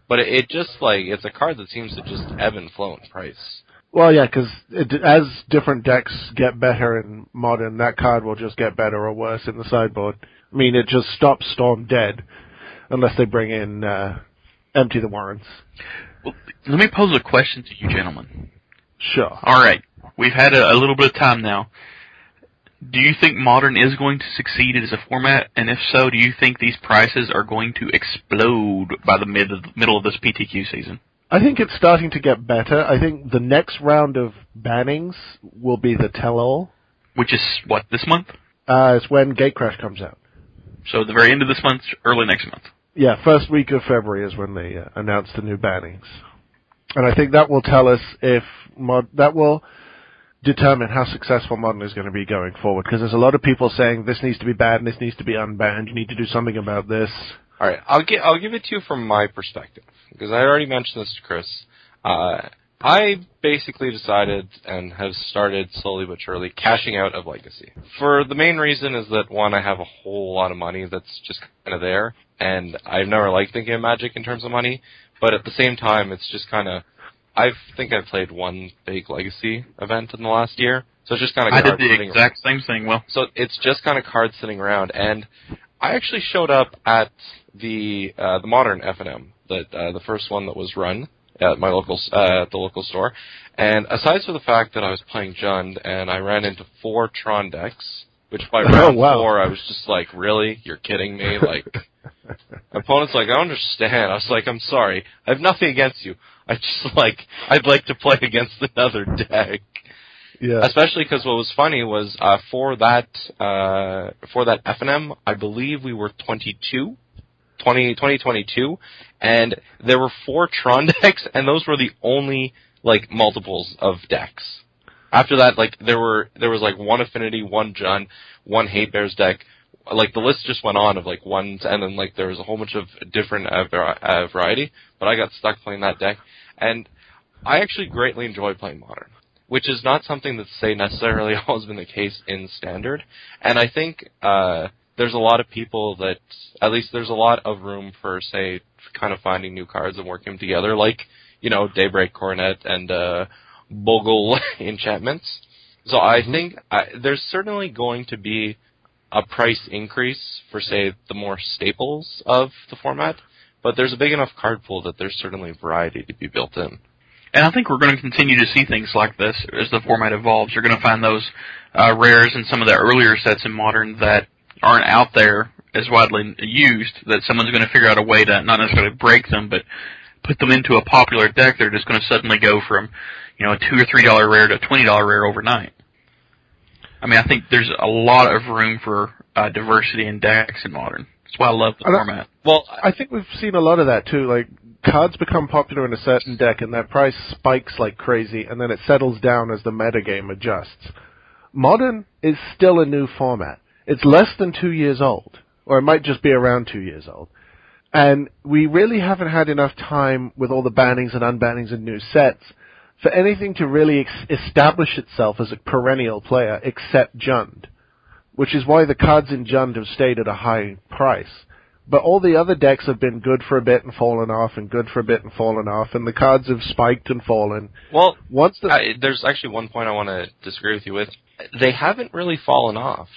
But it, it just like it's a card that seems to just ebb and flow in price. Well, yeah, because as different decks get better in Modern, that card will just get better or worse in the sideboard. I mean, it just stops Storm dead, unless they bring in uh, Empty the Warrens. Well, let me pose a question to you, gentlemen. Sure. All right, we've had a, a little bit of time now. Do you think Modern is going to succeed as a format? And if so, do you think these prices are going to explode by the mid middle of this PTQ season? I think it's starting to get better. I think the next round of bannings will be the tell-all. Which is what this month? Uh, it's when Gatecrash comes out. So the very end of this month, early next month. Yeah, first week of February is when they uh, announce the new bannings, and I think that will tell us if mod that will determine how successful modern is going to be going forward. Because there's a lot of people saying this needs to be banned, this needs to be unbanned. You need to do something about this. All right, I'll get I'll give it to you from my perspective because I already mentioned this to Chris. Uh, I basically decided and have started slowly but surely cashing out of Legacy. For the main reason is that one, I have a whole lot of money that's just kind of there, and I've never liked thinking of Magic in terms of money. But at the same time, it's just kind of I think I've played one big Legacy event in the last year, so it's just kind of I did the exact around. same thing. Well, so it's just kind of cards sitting around, and I actually showed up at the uh, the modern FNM, that uh, the first one that was run at my local uh, at the local store, and aside from the fact that I was playing Jund and I ran into four Tron decks, which by round oh, wow. four I was just like, really, you're kidding me, like. opponent's like, I understand. I was like, I'm sorry. I have nothing against you. I just like, I'd like to play against another deck. Yeah. Especially because what was funny was uh, for that uh, for that FNM, I believe we were 22, 20, 2022, and there were four Tron decks, and those were the only like multiples of decks. After that, like there were there was like one Affinity, one Jund, one Hate Bears deck. Like the list just went on of like ones, and then like there was a whole bunch of different uh, uh, variety. But I got stuck playing that deck, and I actually greatly enjoy playing Modern which is not something that's say necessarily always been the case in standard. And I think uh, there's a lot of people that at least there's a lot of room for say kind of finding new cards and working them together, like you know Daybreak Coronet and uh, Bogle enchantments. So I mm-hmm. think I, there's certainly going to be a price increase for say the more staples of the format, but there's a big enough card pool that there's certainly variety to be built in. And I think we're going to continue to see things like this as the format evolves. You're going to find those uh, rares in some of the earlier sets in Modern that aren't out there as widely used. That someone's going to figure out a way to not necessarily break them, but put them into a popular deck. They're just going to suddenly go from, you know, a two or three dollar rare to a twenty dollar rare overnight. I mean, I think there's a lot of room for uh, diversity in decks in Modern. That's why I love the format. Well, I think we've seen a lot of that too. Like cards become popular in a certain deck and their price spikes like crazy and then it settles down as the metagame adjusts. Modern is still a new format. It's less than two years old, or it might just be around two years old. And we really haven't had enough time with all the bannings and unbannings and new sets for anything to really ex- establish itself as a perennial player except Jund. Which is why the cards in Jund have stayed at a high price but all the other decks have been good for a bit and fallen off, and good for a bit and fallen off, and the cards have spiked and fallen. Well, once the I, there's actually one point I want to disagree with you with. They haven't really fallen off.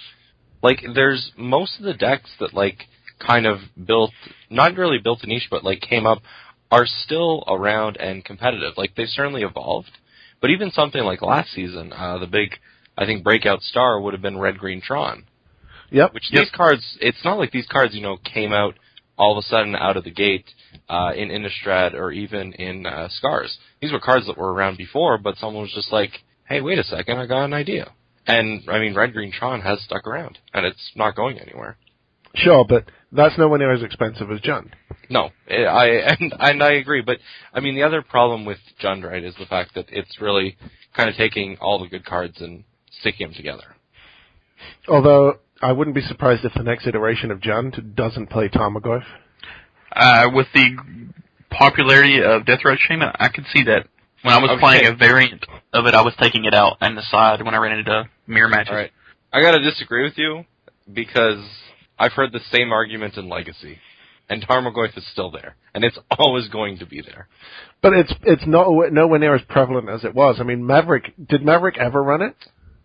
Like there's most of the decks that like kind of built, not really built a niche, but like came up, are still around and competitive. Like they've certainly evolved. But even something like last season, uh, the big, I think breakout star would have been Red Green Tron Yep. Which yep. these cards, it's not like these cards, you know, came out all of a sudden out of the gate uh, in Innistrad or even in uh, Scars. These were cards that were around before, but someone was just like, "Hey, wait a second, I got an idea." And I mean, Red Green Tron has stuck around, and it's not going anywhere. Sure, but that's nowhere near as expensive as Jund. No, I and and I agree, but I mean the other problem with Jund, right, is the fact that it's really kind of taking all the good cards and sticking them together. Although I wouldn't be surprised if the next iteration of Jund doesn't play Tarmogoyf. Uh, with the popularity of Deathrite Shaman, I could see that. When I was okay. playing a variant of it, I was taking it out and the side when I ran into mirror matches. All right. I gotta disagree with you. because I've heard the same argument in Legacy, and Tarmogoyf is still there, and it's always going to be there. But it's it's not nowhere near as prevalent as it was. I mean, Maverick did Maverick ever run it?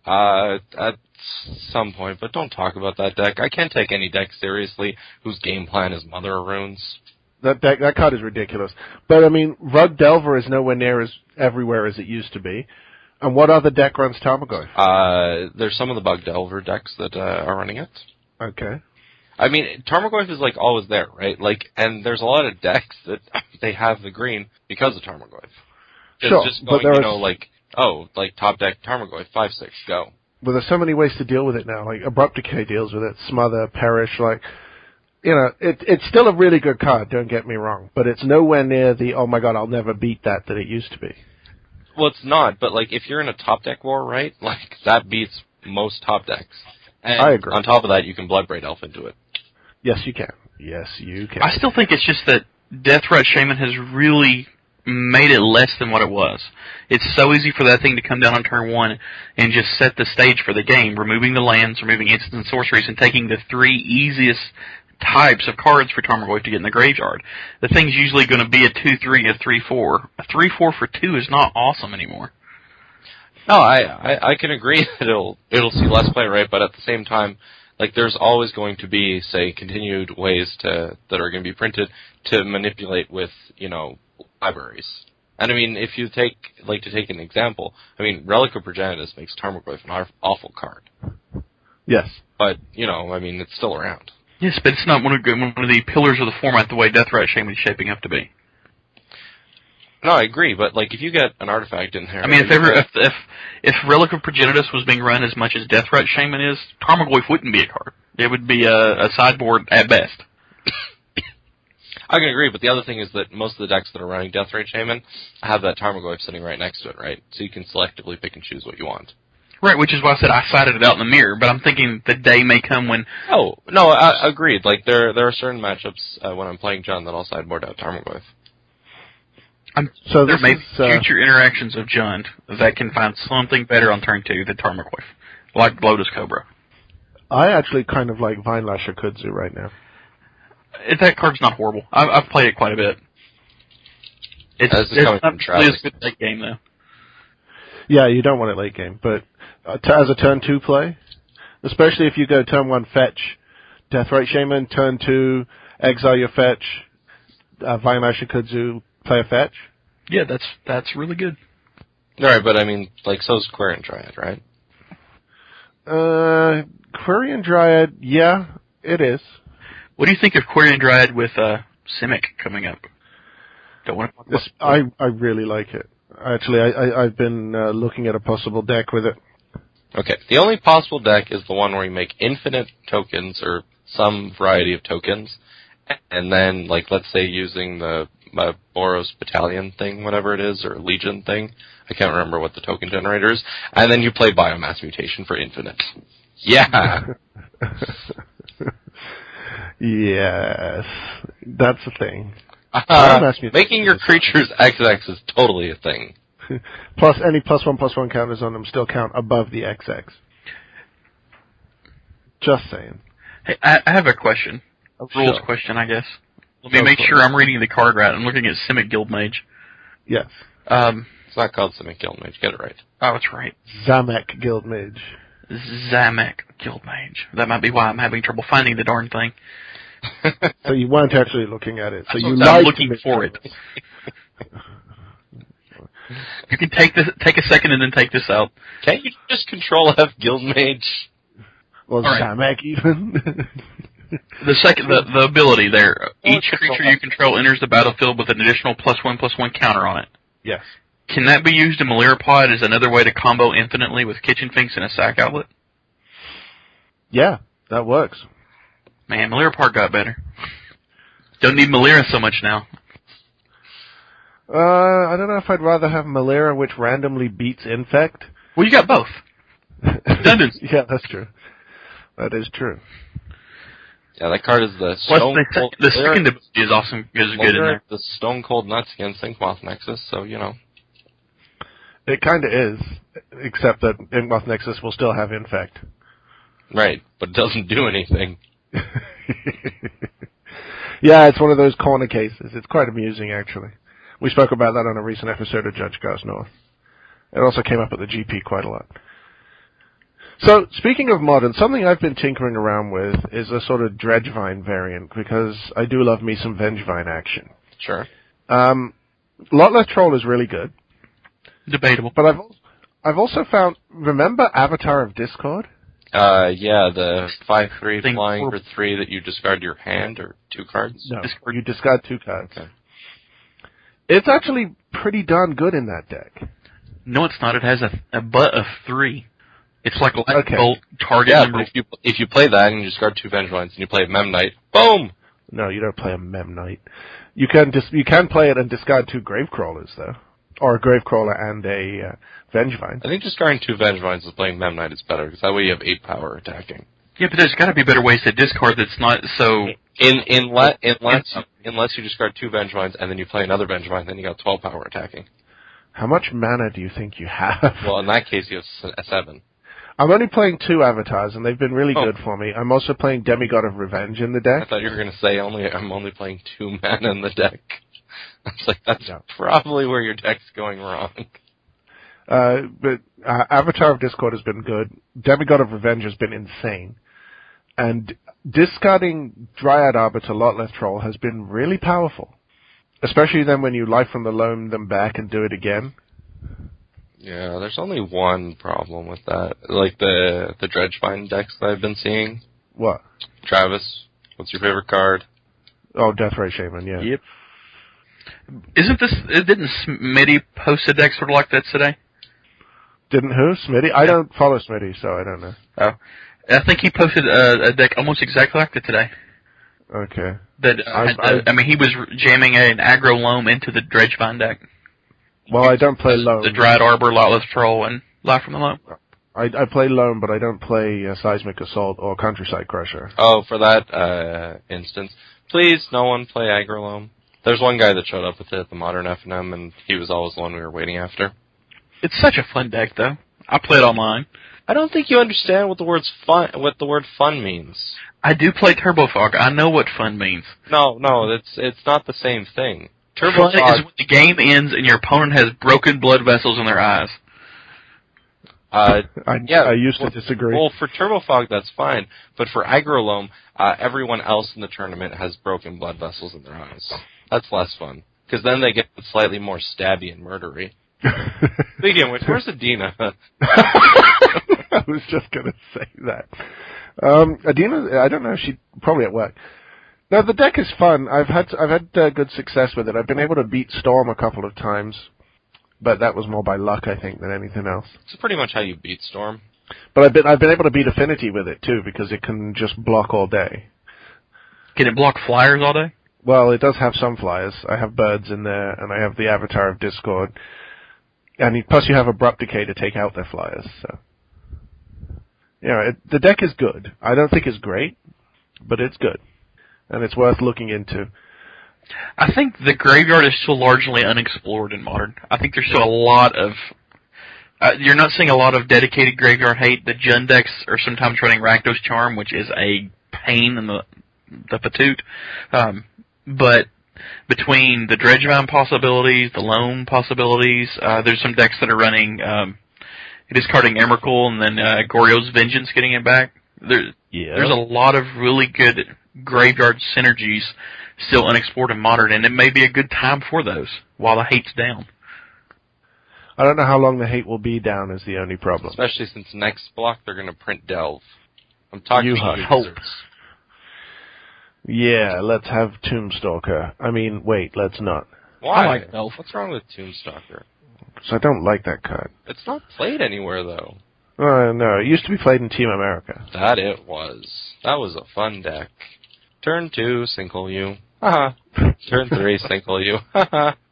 Uh, at some point, but don't talk about that deck. I can't take any deck seriously whose game plan is Mother of Runes. That deck, that card is ridiculous. But I mean, Rug Delver is nowhere near as everywhere as it used to be. And what other deck runs Tarmogoyf? Uh, there's some of the Bug Delver decks that uh, are running it. Okay. I mean, Tarmogoyf is like always there, right? Like, and there's a lot of decks that they have the green because of Tarmogoyf. It's Sure, just but there you know, like, oh, like top deck Tarmogoyf, five six, go. Well, there's so many ways to deal with it now. Like Abrupt Decay deals with it, Smother, Perish. Like, you know, it, it's still a really good card. Don't get me wrong, but it's nowhere near the oh my god, I'll never beat that that it used to be. Well, it's not, but like if you're in a top deck war, right? Like that beats most top decks. And I agree. On top of that, you can Bloodbraid Elf into it. Yes, you can. Yes, you can. I still think it's just that Deathrite Shaman has really made it less than what it was. It's so easy for that thing to come down on turn one and just set the stage for the game, removing the lands, removing instant and sorceries, and taking the three easiest types of cards for Tarmogoyf to get in the graveyard. The thing's usually going to be a 2-3, a 3-4. A 3-4 for 2 is not awesome anymore. No, I, I I can agree that it'll it'll see less play, right? But at the same time, like there's always going to be, say, continued ways to that are going to be printed to manipulate with you know libraries. And I mean, if you take like to take an example, I mean, Relic of Progenitus makes Tarmogoyf an awful card, yes. but you know, I mean, it's still around. Yes, but it's not one of, one of the pillars of the format the way Deathrite Shaman is shaping up to be. No, I agree, but like if you get an artifact in there, I mean, if ever if if if Relic of Progenitus was being run as much as Deathrite Shaman is, Tarmogoyf wouldn't be a card. It would be a, a sideboard at best. I can agree, but the other thing is that most of the decks that are running Deathrite Shaman have that Tarmogoyf sitting right next to it, right? So you can selectively pick and choose what you want. Right, which is why I said I cited it out in the mirror. But I'm thinking the day may come when Oh no, I, agreed. Like there, there are certain matchups uh, when I'm playing Jund that I'll sideboard out Tarmogoyf. So there may is be uh, future interactions of Jund that can find something better on turn two than Tarmogoyf, like Lotus Cobra. I actually kind of like Vinelasher Kudzu right now. It, that card's not horrible. I've, I've played it quite a bit. It's, it's not really a good late game though. Yeah, you don't want it late game, but uh, t- as a turn two play, especially if you go turn one fetch, Deathrite Shaman, turn two exile your fetch, uh, Vinelasher Kudzu, play a fetch. Yeah, that's that's really good. All right, but I mean, like so's Quirion Dryad, right? Uh, Quirion Dryad, yeah, it is. What do you think of Quirion Dryad with uh, Simic coming up? Don't want to This, I I really like it. Actually, I, I I've been uh, looking at a possible deck with it. Okay. The only possible deck is the one where you make infinite tokens or some variety of tokens, and then like let's say using the uh, Boros Battalion thing, whatever it is, or Legion thing. I can't remember what the token generator is, and then you play Biomass Mutation for infinite. Yeah. yes, that's the thing. Uh, making your creatures XX is totally a thing. Plus any plus one plus one counters on them still count above the XX. Just saying. Hey, I, I have a question. A rules Sure. question, I guess. Let me Go make for sure. I'm reading the card right. I'm looking at Simic Guildmage. Yes. Um, It's not called Simic Guildmage. Get it right. oh, it's right. Zameck Guildmage. Zameck Guildmage. That might be why I'm having trouble finding the darn thing. So you weren't actually looking at it. So you I'm looking me. for it. You can take this, take a second and then take this out. Can't you just control F Guildmage? Or All right. Zameck even. The second, the, the ability there. Each creature you control enters the battlefield with an additional plus one plus one counter on it. yes. Can that be used in Melira Pod as another way to combo infinitely with Kitchen Finks and a sack outlet? Yeah, that works. Man, Melira Pod got better. Don't need Melira so much now. Uh, I don't know if I'd rather have Melira, which randomly beats Infect. Well, you got both. Redundancy. yeah, that's true. That is true. Yeah, that card is the Plus, Stone the, Cold. the second ability is awesome. Is Well, good in there. The Stone Cold Nuts against Inkmoth Nexus, so you know. It kind of is, except that Inkmoth Nexus will still have Infect. Right, but it doesn't do anything. yeah, it's one of those corner cases. It's quite amusing, actually. We spoke about that on a recent episode of Judge Goes North. It also came up at the GP quite a lot. So, speaking of modern, something I've been tinkering around with is a sort of Dredgevine variant, because I do love me some Vengevine action. Sure. Um, Lotleth Troll is really good, Debatable. but I've I've also found. Remember Avatar of Discord? Uh, yeah, the five three flying for- for three that you discard your hand or two cards. No, Discord. you discard two cards. Okay. It's actually pretty darn good in that deck. No, it's not. It has a, a butt of three. It's like lightning Okay. bolt target Yeah, number. if you if you play that and you discard two Vengevines and you play a Memnite, boom. No, you don't play a Memnite. You can dis- you can play it and discard two Gravecrawlers though, or a Gravecrawler and a uh, Vengevine. I think discarding two Vengevines and playing Memnite is better because that way you have eight power attacking. Yeah, but there's got to be better ways to discard that's not so. In unless unless unless you discard two Vengevines and then you play another Vengevine, then you got twelve power attacking. How much mana do you think you have? Well, in that case, you have s- a seven. I'm only playing two avatars, and they've been really Oh. good for me. I'm also playing Demigod of Revenge in the deck. I thought you were gonna say only I'm only playing two mana in the deck. I was like, that's No. probably where your deck's going wrong. Uh, but uh, Avatar of Discord has been good. Demigod of Revenge has been insane. And discarding Dryad Arbiter Lotleth Troll has been really powerful. Especially then when you life from the loam them back and do it again. Yeah, there's only one problem with that. Like the the Dredgevine decks that I've been seeing. What? Travis, what's your favorite card? Oh, Deathrite Shaman, yeah. Yep. Isn't this? it Didn't Smitty post a deck sort of like that today? Didn't who? Smitty? I don't follow Smitty, so I don't know. Oh, I think he posted a, a deck almost exactly like that today. Okay. That uh, I- had, uh, I mean, he was jamming an aggro loam into the Dredgevine deck. Well, I don't play loam. The Dryad Arbor, Lotleth Troll, and Life from the Loam. I, I play loam, but I don't play uh, Seismic Assault or Countryside Crusher. Oh, for that uh instance, please no one play aggro loam. There's one guy that showed up with it at the Modern FNM, and he was always the one we were waiting after. It's such a fun deck, though. I play it online. I don't think you understand what the words fun, what the word fun means. I do play Turbo Fog. I know what fun means. No, no, it's it's not the same thing. Turbo fun Fog, is when the game ends and your opponent has broken blood vessels in their eyes. uh, I, Yeah, I used well- to disagree. well, for Turbo Fog that's fine, but for Aggro Loam, uh, everyone else in the tournament has broken blood vessels in their eyes. That's less fun because then they get slightly more stabby and murdery. Speaking of which, where's Adina? I was just gonna say that. Um, Adina, I don't know. If she probably at work. No, the deck is fun. I've had I've had uh, good success with it. I've been able to beat Storm a couple of times, but that was more by luck, I think, than anything else. It's pretty much how you beat Storm. But I've been I've been able to beat Affinity with it too because it can just block all day. Can it block flyers all day? Well, it does have some flyers. I have birds in there, and I have the Avatar of Discord, and plus you have Abrupt Decay to take out their flyers. So, know, it, the deck is good. I don't think it's great, but it's good, and it's worth looking into. I think the graveyard is still largely unexplored in modern. I think there's still a lot of. Uh, you're not seeing a lot of dedicated graveyard hate. The Jund decks are sometimes running Rakdos Charm, which is a pain in the the patoot. Um, but between the Dredgevine possibilities, the Loam possibilities, uh, there's some decks that are running um, discarding Emrakul and then uh, Goryo's Vengeance getting it back. There, Yeah, there's a lot of really good graveyard synergies still unexplored in modern, and it may be a good time for those while the hate's down. I don't know how long the hate will be down. Is the only problem. Especially since next block they're going to print Delve. I'm talking You to hush. you Hope. Wizards. Yeah, let's have Tombstalker. I mean, wait, let's not. Why? I like Delve. What's wrong with Tombstalker? Because I don't like that card. It's not played anywhere though. Uh, no, it used to be played in Team America. That it was. That was a fun deck. Turn two, single you. Haha. Turn three, single you. Haha.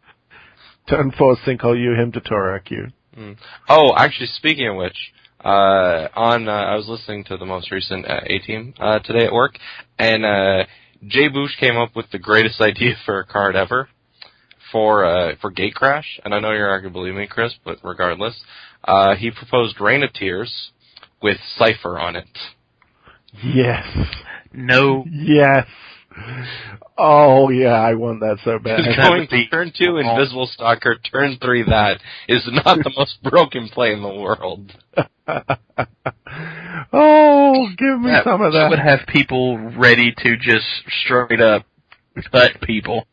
Turn four, sinkhole you, Hymn to Tourach you. Mm. Oh, actually, speaking of which, uh, on uh, I was listening to the most recent uh, A Team uh, today at work, and uh, Jay Bush came up with the greatest idea for a card ever for uh, for Gate Crash. And I know you're not gonna believe me, Chris, but regardless, uh, he proposed Rain of Tears with Cipher on it. Yes. No. Yes. Oh yeah, I want that so bad. Because that going would be turn two awful. Invisible Stalker, turn three that is not the most broken play in the world. oh, give me That, some of that would have people ready to just straight up cut people.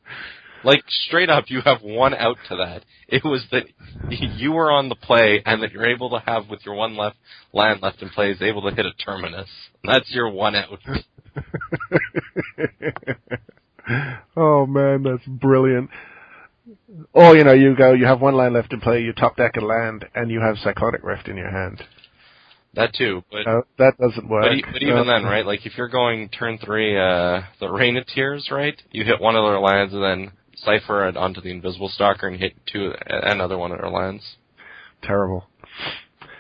Like straight up, you have one out to that. It was that you were on the play, and that you're able to have with your one left land left in play is able to hit a terminus. That's your one out. oh man, that's brilliant. Or you know, you go, you have one land left to play, you top deck a land, and you have Cyclonic Rift in your hand. That too, but No, that doesn't work. But, but even Uh, then, right? Like if you're going turn three, uh, the Rain of Tears, right? You hit one of their lands and then cipher it onto the Invisible Stalker and hit two another one of their lands. Terrible.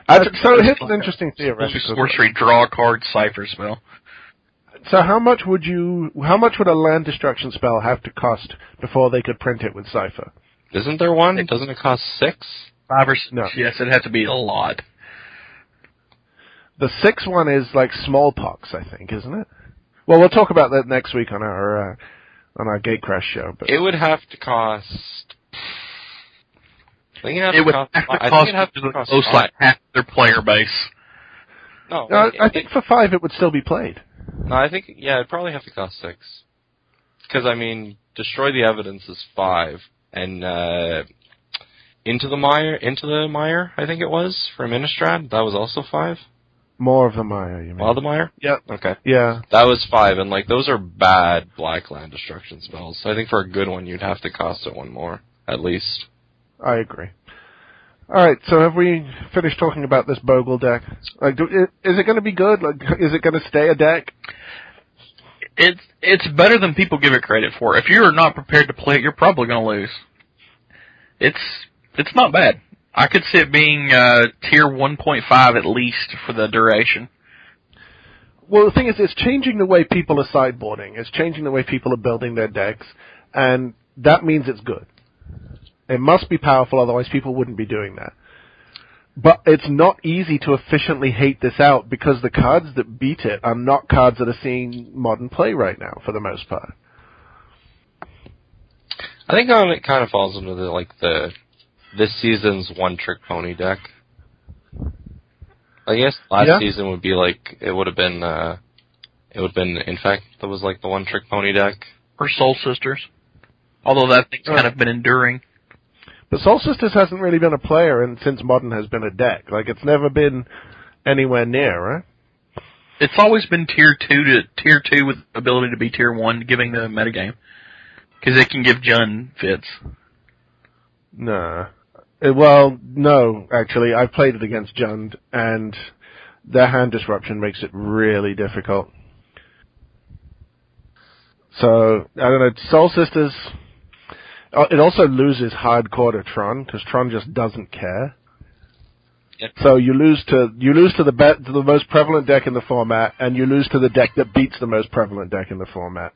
Uh, so here's an interesting theoretical. Sorcery, draw a card, cipher spell. So how much would you, how much would a land destruction spell have to cost before they could print it with Cipher? Isn't there one? Doesn't it cost six? Five or s- No. Yes, it has to be a lot. The six one is like smallpox, I think, isn't it? Well, we'll talk about that next week on our uh, on our Gate Crash show. But It would have to cost. I think it'd have to cost. have to I cost have to cost close like half their player base. No, No, like, I think for five it would still be played. No, I think yeah, it'd probably have to cost six. Because I mean, destroy the evidence is five, and uh, into the mire, into the mire, I think it was for Innistrad. That was also five. More of the Maya, you mean? Wildemire. yeah, Okay, yeah. that was five, and like those are bad black land destruction spells. So I think for a good one, you'd have to cost it one more at least. I agree. All right, so have we finished talking about this Bogle deck? Like, do, is it going to be good? Like, is it going to stay a deck? It's it's better than people give it credit for. If you're not prepared to play it, you're probably going to lose. It's it's not bad. I could see it being uh, tier 1.5 at least for the duration. Well, the thing is, it's changing the way people are sideboarding. It's changing the way people are building their decks, and that means it's good. It must be powerful, otherwise people wouldn't be doing that. But it's not easy to efficiently hate this out because the cards that beat it are not cards that are seeing modern play right now, for the most part. I think it kind of falls into the like the this season's one trick pony deck. I guess last Yeah. season would be like it would have been uh it would have been Infect that was like the one trick pony deck. Or Soul Sisters. Although that thing's kind of been enduring. But Soul Sisters hasn't really been a player and since modern has been a deck. Like it's never been anywhere near, right? It's always been tier 2 to tier 2 with ability to be tier 1 giving the metagame. Because it can give Jund fits. Nah. Uh, Well, no, actually, I've played it against Jund, and their hand disruption makes it really difficult. So, I don't know, Soul Sisters, it also loses hardcore to Tron, because Tron just doesn't care. Yep. So you lose to, you lose to the bet, to the most prevalent deck in the format, and you lose to the deck that beats the most prevalent deck in the format.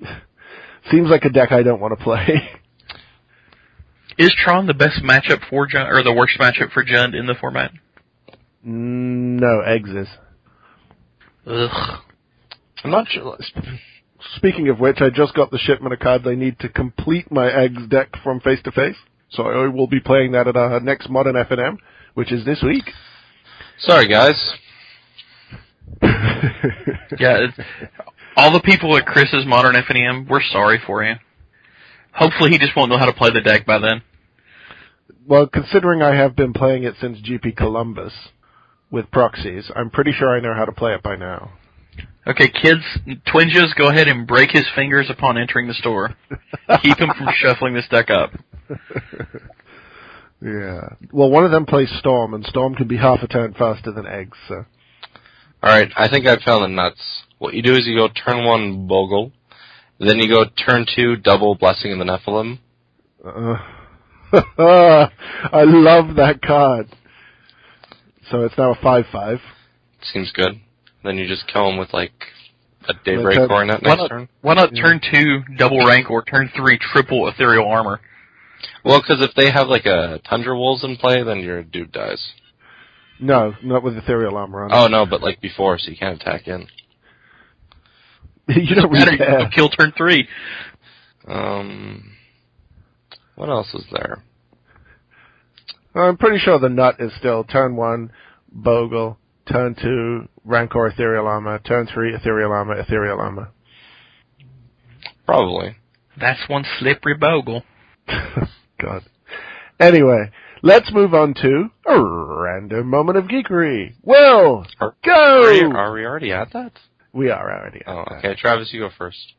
Seems like a deck I don't want to play. Is Tron the best matchup for Jund, or the worst matchup for Jund in the format? Mm, no, eggs is. Ugh. I'm not sure. Speaking of which, I just got the shipment of cards I need to complete my eggs deck from face to face. So I will be playing that at our next modern FNM, which is this week. Sorry guys. Yeah, all the people at Chris's Modern FNM, we're sorry for you. Hopefully he just won't know how to play the deck by then. well, considering I have been playing it since GP Columbus with proxies, I'm pretty sure I know how to play it by now. Okay, kids, Twinjas, go ahead and break his fingers upon entering the store. Keep him from shuffling this deck up. Yeah. Well, one of them plays Storm, and Storm can be half a turn faster than eggs. So. Alright, I think I found the nuts. What you do is you go turn one Bogle, then you go turn two double Blessing in the Nephilim. Uh, I love that card. So it's now a five-five. Seems good. Then you just kill him with like a Like Daybreak that- Coronet Why next not, turn. why not turn two double rank or turn three triple ethereal armor? Well, because if they have like a Tundra Wolves in play, then your dude dies. No, not with ethereal armor on. Oh no, but like before, so you can't attack in. you don't really you care. kill turn three. Um, what else is there? I'm pretty sure the nut is still turn one, Bogle, turn two, Rancor Ethereal Armor, turn three, Ethereal Armor, Ethereal Armor. Probably. That's one slippery bogle. God. Anyway, let's move on to a random moment of geekery. Will, Are, go! are, we, are we already at that? We are already. at Oh, that. okay. Travis, you go first.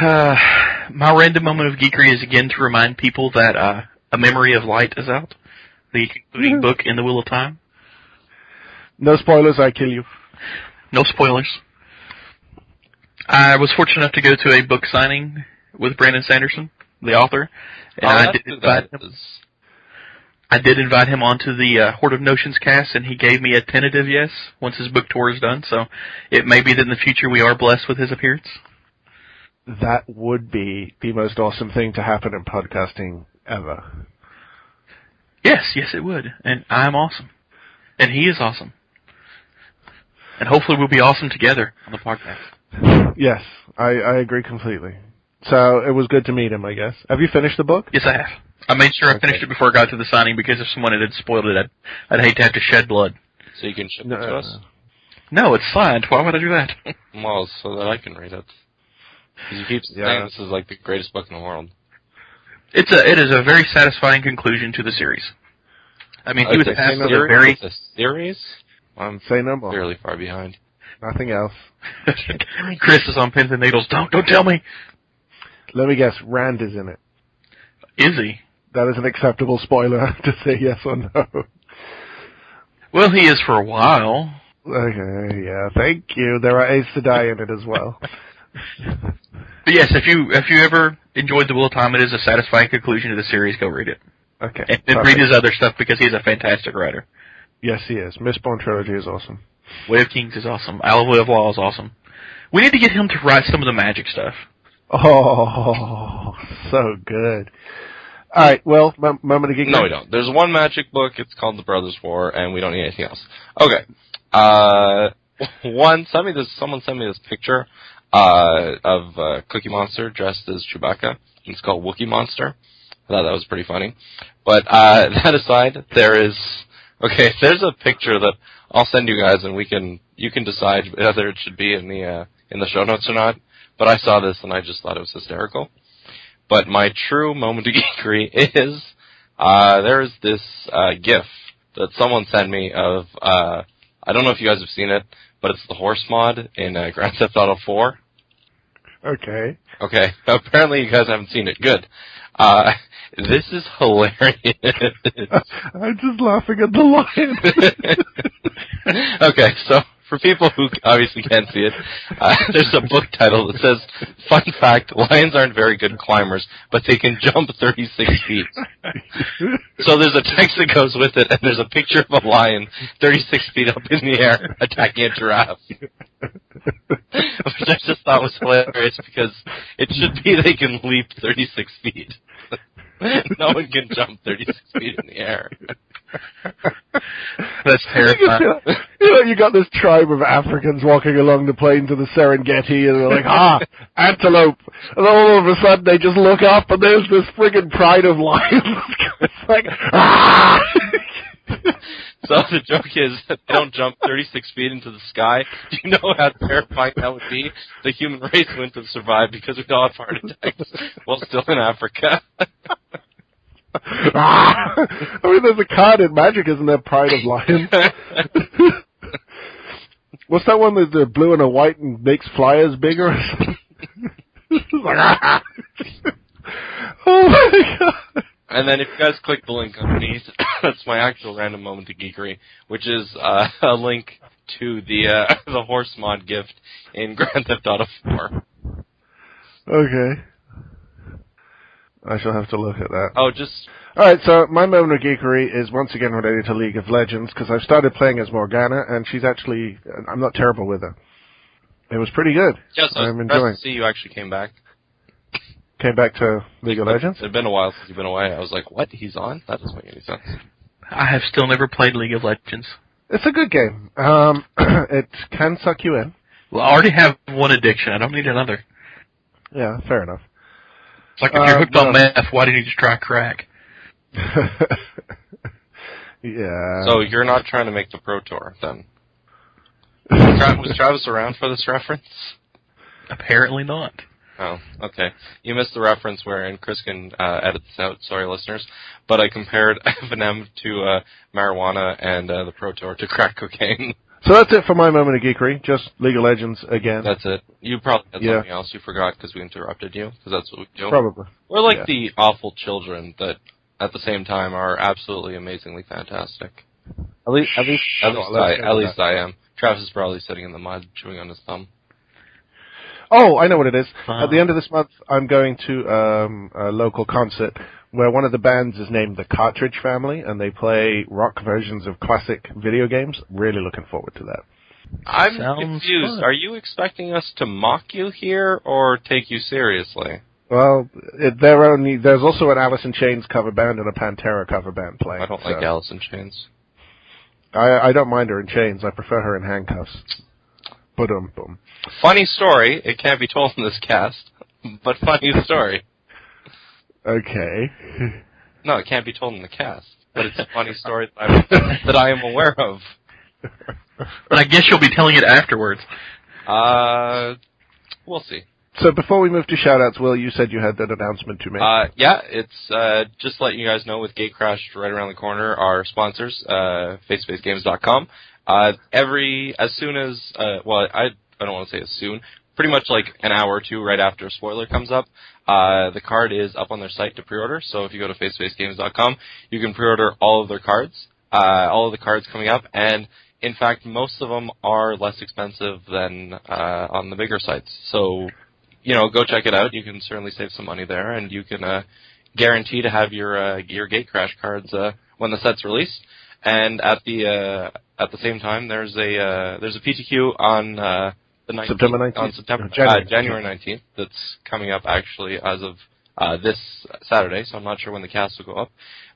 Uh, my random moment of geekery is again to remind people that uh, A Memory of Light is out, the concluding book in the Wheel of Time. No spoilers, I kill you. No spoilers. I was fortunate enough to go to a book signing with Brandon Sanderson, the author, and Oh, I did invite him. is. I did invite him onto the uh, Horde of Notions cast, and he gave me a tentative yes once his book tour is done. So it may be that in the future we are blessed with his appearance. That would be the most awesome thing to happen in podcasting ever. Yes, yes, it would, and I'm awesome, and he is awesome, and hopefully we'll be awesome together on the podcast. Yes, I, I agree completely. So it was good to meet him, I guess. Have you finished the book? Yes, I have. I made sure I Okay. finished it before I got to the signing because if someone had spoiled it, I'd, I'd hate to have to shed blood. So you can ship No, it to us? No, it's signed. Why would I do that? Well, so that I can read it. 'Cause you keep saying Yeah. this is like the greatest book in the world. It's a it is a very satisfying conclusion to the series. I mean, he was It's a asked with a very it's a series? I'm no more. fairly far behind. Nothing else. Chris is on pins and needles. Don't don't tell me. Let me guess, Rand is in it. Is he? That is an acceptable spoiler to say yes or no. Well, he is for a while. Okay, yeah, thank you. There are Ace to Die in it as well. But yes, if you if you ever enjoyed the Wheel of Time, it is a satisfying conclusion to the series. Go read it, Okay. and perfect. read his other stuff because he's a fantastic writer. Yes, he is. Mistborn Trilogy is awesome. Way of Kings is awesome. Alloy of Law is awesome. We need to get him to write some of the magic stuff. Oh, so good. Alright, well, m- moment of geek. No, we don't. There's one magic book. It's called The Brothers War, and we don't need anything else. Okay. Uh, one, send me this, someone sent me this picture, uh, of, uh, Cookie Monster dressed as Chewbacca. It's called Wookie Monster. I thought that was pretty funny. But, uh, that aside, there is, okay, there's a picture that I'll send you guys and we can, you can decide whether it should be in the, uh, in the show notes or not. But I saw this and I just thought it was hysterical. But my true moment of geekery is, uh, there's this, uh, GIF that someone sent me of, uh, I don't know if you guys have seen it, but it's the horse mod in uh, Grand Theft Auto 4. Okay. Okay, apparently you guys haven't seen it. Good. Uh, this is hilarious. I'm just laughing at the lion. okay, so for people who obviously can't see it, uh, there's a book title that says, "Fun fact: Lions aren't very good climbers, but they can jump 36 feet." So there's a text that goes with it, and there's a picture of a lion 36 feet up in the air attacking a giraffe, which I just thought was hilarious because it should be they can leap 36 feet. no one can jump 36 feet in the air. That's You, terrifying. feel- you know, you got this tribe of Africans walking along the plains of the Serengeti, and they're like, ah, antelope. And all of a sudden, they just look up, and there's this friggin' pride of lions. it's like, ah! So the joke is that they don't jump 36 feet into the sky. Do you know how terrifying that would be? The human race wouldn't have survived because we'd all have heart attacks while still in Africa. ah! I mean, there's a card in Magic, isn't there? Pride of Lions. What's that one that's uh, blue and a white and makes flyers bigger? or something? It's like, ah! oh my god! and then if you guys click the link underneath, that's my actual random moment of geekery, which is uh, a link to the uh, the horse mod gift in Grand Theft Auto 4. Okay. I shall have to look at that. Oh, just Alright, so my moment of geekery is once again related to League of Legends, because I've started playing as Morgana, and she's actually, I'm not terrible with her. It was pretty good. yes, I was I'm enjoying. to see you actually came back. Came back to League of Legends. It had been a while since you've been away. I was like, what? He's on? That doesn't make any sense. I have still never played League of Legends. It's a good game. Um, it can suck you in. Well, I already have one addiction. I don't need another. Yeah, fair enough. It's like if Uh, you're hooked well- on meth, why didn't you just try crack? yeah. So you're not trying to make the Pro Tour then? Was Travis around for this reference? Apparently not. Oh, okay. You missed the reference wherein Chris can uh, edit this out. Sorry, listeners. But I compared FNM to uh, marijuana and uh, the Pro Tour to crack cocaine. So that's it for my moment of geekery. Just League of Legends again. That's it. You probably had Yeah. something else you forgot because we interrupted you, because that's what we do. Probably. We're like yeah. the awful children that, at the same time, are absolutely amazingly fantastic. At least, at least, at least, I, at least I am. Travis is probably sitting in the mud, chewing on his thumb. Oh, I know what it is. Uh-huh. At the end of this month, I'm going to um, a local concert where one of the bands is named the Cartridge Family, and they play rock versions of classic video games. Really looking forward to that. I'm Sounds confused. fun. Are you expecting us to mock you here or take you seriously? Well, it, there only there's also an Alice in Chains cover band and a Pantera cover band playing. I don't so like Alice in Chains. I, I don't mind her in chains. I prefer her in handcuffs. Boom, boom. Funny story. It can't be told in this cast, but funny story. Okay. No, it can't be told in the cast, but it's a funny story that, I'm, that I am aware of. But I guess you'll be telling it afterwards. Uh, we'll see. So before we move to shoutouts, Will, you said you had that announcement to make. Uh, yeah, it's uh, just letting you guys know with Gatecrash right around the corner, our sponsors, uh, FaceToFaceGames.com. Uh, every as soon as uh, well, I I don't want to say as soon, pretty much like an hour or two right after a spoiler comes up. Uh, the card is up on their site to pre-order. So if you go to FaceToFaceGames.com, you can pre-order all of their cards, uh, all of the cards coming up, and in fact, most of them are less expensive than uh, on the bigger sites. So you know, go check it out. You can certainly save some money there, and you can uh, guarantee to have your uh, your Gatecrash cards uh, when the set's released. And at the uh, at the same time, there's a uh, there's a PTQ on uh, the 19th, September 19th? on September January. uh, January 19th. That's coming up actually as of uh, this Saturday. So I'm not sure when the cast will go up,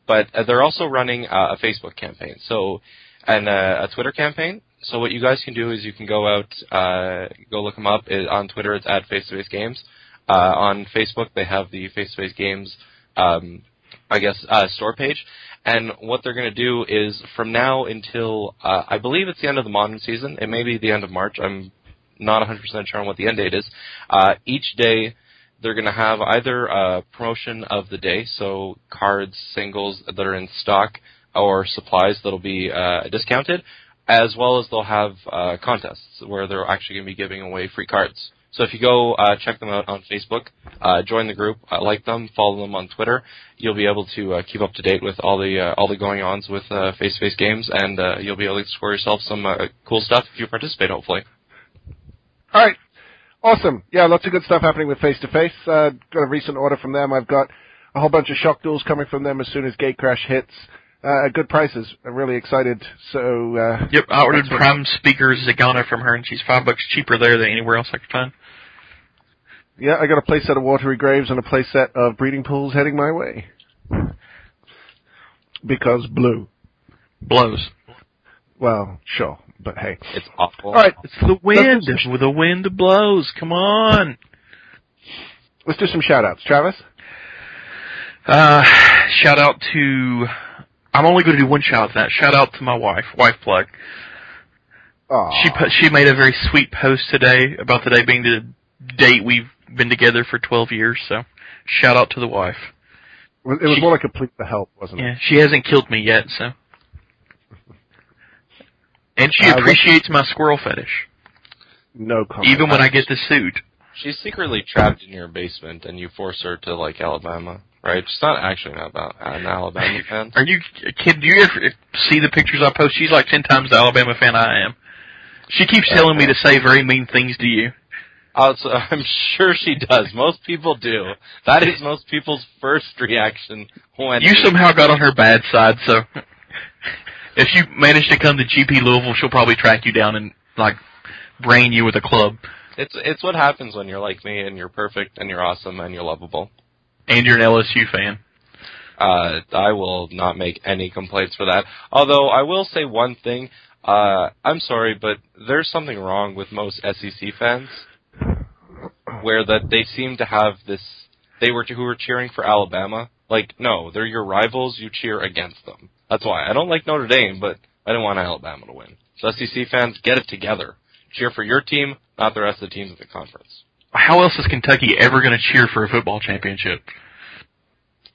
but uh, they're also running uh, a Facebook campaign. So and uh, a Twitter campaign. So what you guys can do is you can go out, uh, go look them up It, on Twitter. It's at Face to Face Games. Uh, on Facebook, they have the Face to Face Games, um, I guess, uh, store page. And what they're going to do is from now until uh, I believe it's the end of the modern season. It may be the end of March. I'm not 100% sure on what the end date is. Uh, each day they're going to have either a promotion of the day, so cards, singles that are in stock, or supplies that'll be uh, discounted, as well as they'll have uh, contests where they're actually going to be giving away free cards. So if you go uh, check them out on Facebook, uh, join the group, uh, like them, follow them on Twitter, you'll be able to uh, keep up to date with all the uh, all the going ons with uh, face-to-face games, and uh, you'll be able to score yourself some uh, cool stuff if you participate. Hopefully. All right. Awesome. Yeah, lots of good stuff happening with Face to Face. Uh, Got a recent order from them. I've got a whole bunch of shock duals coming from them as soon as Gatecrash hits. Uh, at good prices. I'm really excited. So, uh, Yep, I ordered Prime Speakers Zegana from her, and she's five bucks cheaper there than anywhere else I could find. yeah, I got a playset of Watery Graves and a playset of Breeding Pools heading my way. Because blue. Blows. Well, sure, but hey. It's awful. All right, It's the wind. The wind blows. Come on. let's do some shout-outs. Travis? Uh, shout out to. I'm only going to do one shout out to that. Shout out to my wife, wife plug. Aw. She po- she made a very sweet post today about today being the date we've been together for 12 years. So, shout out to the wife. It was- she- more like a plea for help, wasn't it? Yeah, it? she hasn't killed me yet, so. And she Uh, appreciates my squirrel fetish, No comment. even when I get the suit. She's secretly trapped in your basement, and you force her to like Alabama, right? She's not actually an Alabama, an Alabama fan. Are you kid? Do you ever see the pictures I post? She's like ten times the Alabama fan I am. She keeps telling me to say very mean things to you. Uh, so I'm sure she does. Most people do. That is most people's first reaction when You somehow got on her bad side, so if you manage to come to GP Louisville, she'll probably track you down and like brain you with a club. It's it's what happens when you're like me and you're perfect and you're awesome and you're lovable. And you're an LSU fan. Uh, I will not make any complaints for that. Although I will say one thing. Uh, I'm sorry, but there's something wrong with most SEC fans, where that they seem to have this. They were who were cheering for Alabama. Like, no, they're your rivals. You cheer against them. That's why I don't like Notre Dame, but I don't want Alabama to win. So SEC fans, get it together. Cheer for your team, not the rest of the teams in the conference. How else is Kentucky ever going to cheer for a football championship?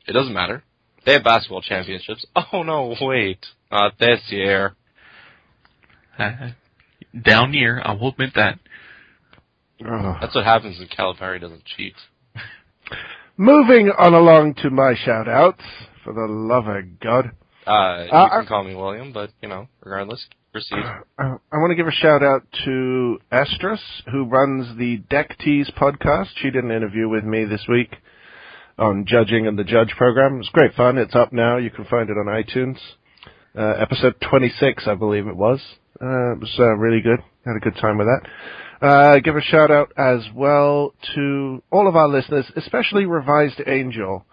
It doesn't matter. They have basketball championships. Oh no, wait, not this year. Uh, down year, I will admit that. That's what happens when Calipari doesn't cheat. Moving on along to my shout outs, for the love of God. Uh, you Uh, can call me William, but you know, regardless, proceed. Uh, I want to give a shout out to Estrus, who runs the Deck Tease podcast. She did an interview with me this week on judging and the Judge program. It was great fun. It's up now. You can find it on iTunes. Uh, episode 26, I believe it was. Uh, it was uh, really good. Had a good time with that. Uh, give a shout out as well to all of our listeners, especially Revised Angel.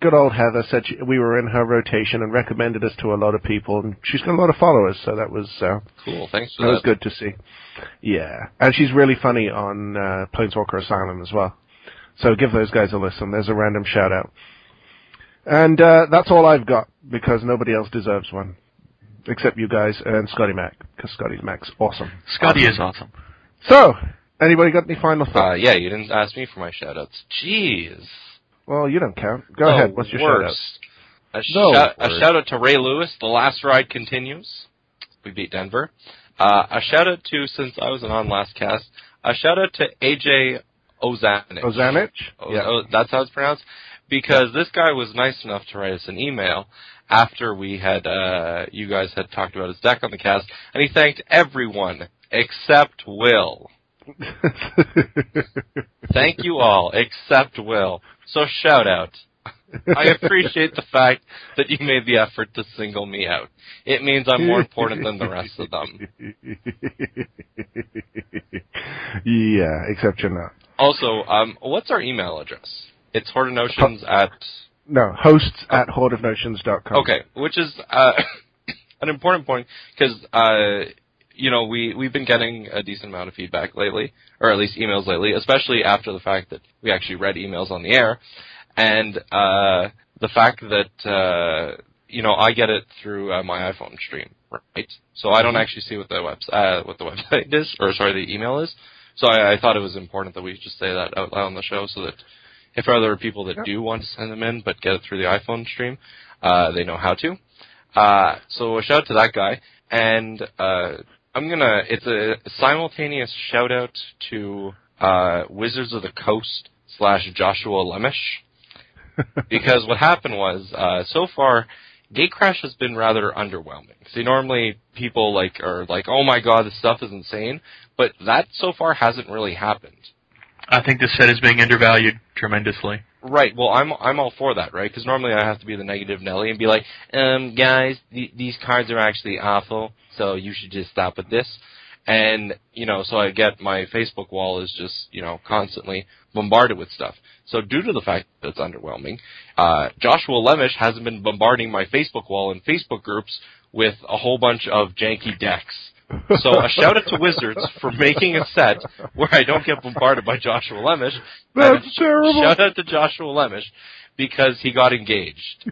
Good old Heather said she, we were in her rotation and recommended us to a lot of people, and she's got a lot of followers, so that was uh, Cool, thanks for that was good to see. Yeah, and she's really funny on uh, Planeswalker Asylum as well. So give those guys a listen. There's a random shout out. And uh, that's all I've got because nobody else deserves one, except you guys and Scotty Mac because Scotty Mac's awesome. Scotty is awesome. So, anybody got any final Uh, thoughts? yeah, you didn't ask me for my shoutouts. Jeez. Well, you don't count. Go The ahead. What's your shout out? worst. A, The shout, a worst. shout out to Ray Lewis. The last ride continues. We beat Denver. Uh, a shout out to, since I wasn't on last cast, a shout out to AJ Ozanich. Ozanich? Oh, Yeah. oh, that's how it's pronounced. Because this guy was nice enough to write us an email after we had, uh, you guys had talked about his deck on the cast, and he thanked everyone except Will. Thank you all except Will. So shout out. I appreciate the fact that you made the effort to single me out. It means I'm more important than the rest of them. yeah, except you're not. Also, um, what's our email address? It's hortonotions at No, hosts at hordeofnotions.com. Okay, which is uh, an important point because uh, you know we we've been getting a decent amount of feedback lately, or at least emails lately, especially after the fact that we actually read emails on the air, and uh, the fact that uh, you know I get it through uh, my iPhone stream, right? So I don't actually see what the webs uh, what the website is, or sorry, the email is. So I, I thought it was important that we just say that out loud on the show, so that if there are people that do want to send them in but get it through the iPhone stream, uh, they know how to. Uh, so a shout out to that guy, and uh, I'm gonna. It's a simultaneous shout out to uh, Wizards of the Coast slash Joshua Lemish, because what happened was uh, so far. Gatecrash has been rather underwhelming. See, normally people like are like, "Oh my god, this stuff is insane," but that so far hasn't really happened. I think this set is being undervalued tremendously. Right. Well, I'm I'm all for that, right? Because normally I have to be the negative Nelly and be like, um, guys, th- these cards are actually awful, so you should just stop with this. And you know, so I get my Facebook wall is just you know constantly bombarded with stuff. So due to the fact that it's underwhelming, uh, Joshua Lemish hasn't been bombarding my Facebook wall and Facebook groups with a whole bunch of janky decks. So a shout out to Wizards for making a set where I don't get bombarded by Joshua Lemish. That's And a sh- terrible. Shout out to Joshua Lemish because he got engaged.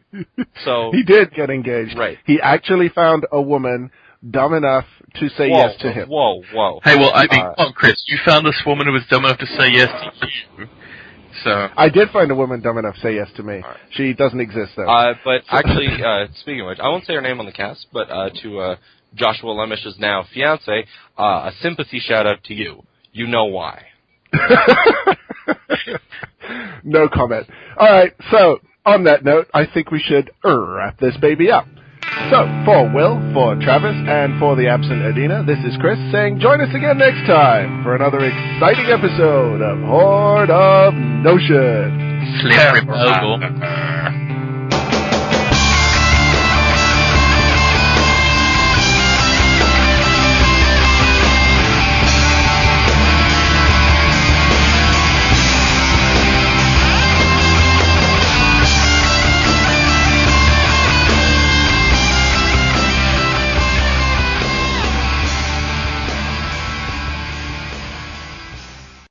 So He did get engaged. Right. He actually found a woman dumb enough to say whoa, yes to him. Whoa, whoa. Hey, well, I mean, Uh, come on, Chris, you found this woman who was dumb enough to say yes to you. So, I did find a woman dumb enough to say yes to me. Alright. She doesn't exist though. Uh, but actually, uh, speaking of which, I won't say her name on the cast, but uh, to Joshua Lemish's now fiance, uh, a sympathy shout out to you. You know why. no comment. All right. So on that note, I think we should wrap this baby up. So for Will, for Travis, and for the absent Adina, this is Chris saying join us again next time for another exciting episode of Horde of Notion. slippery bogle.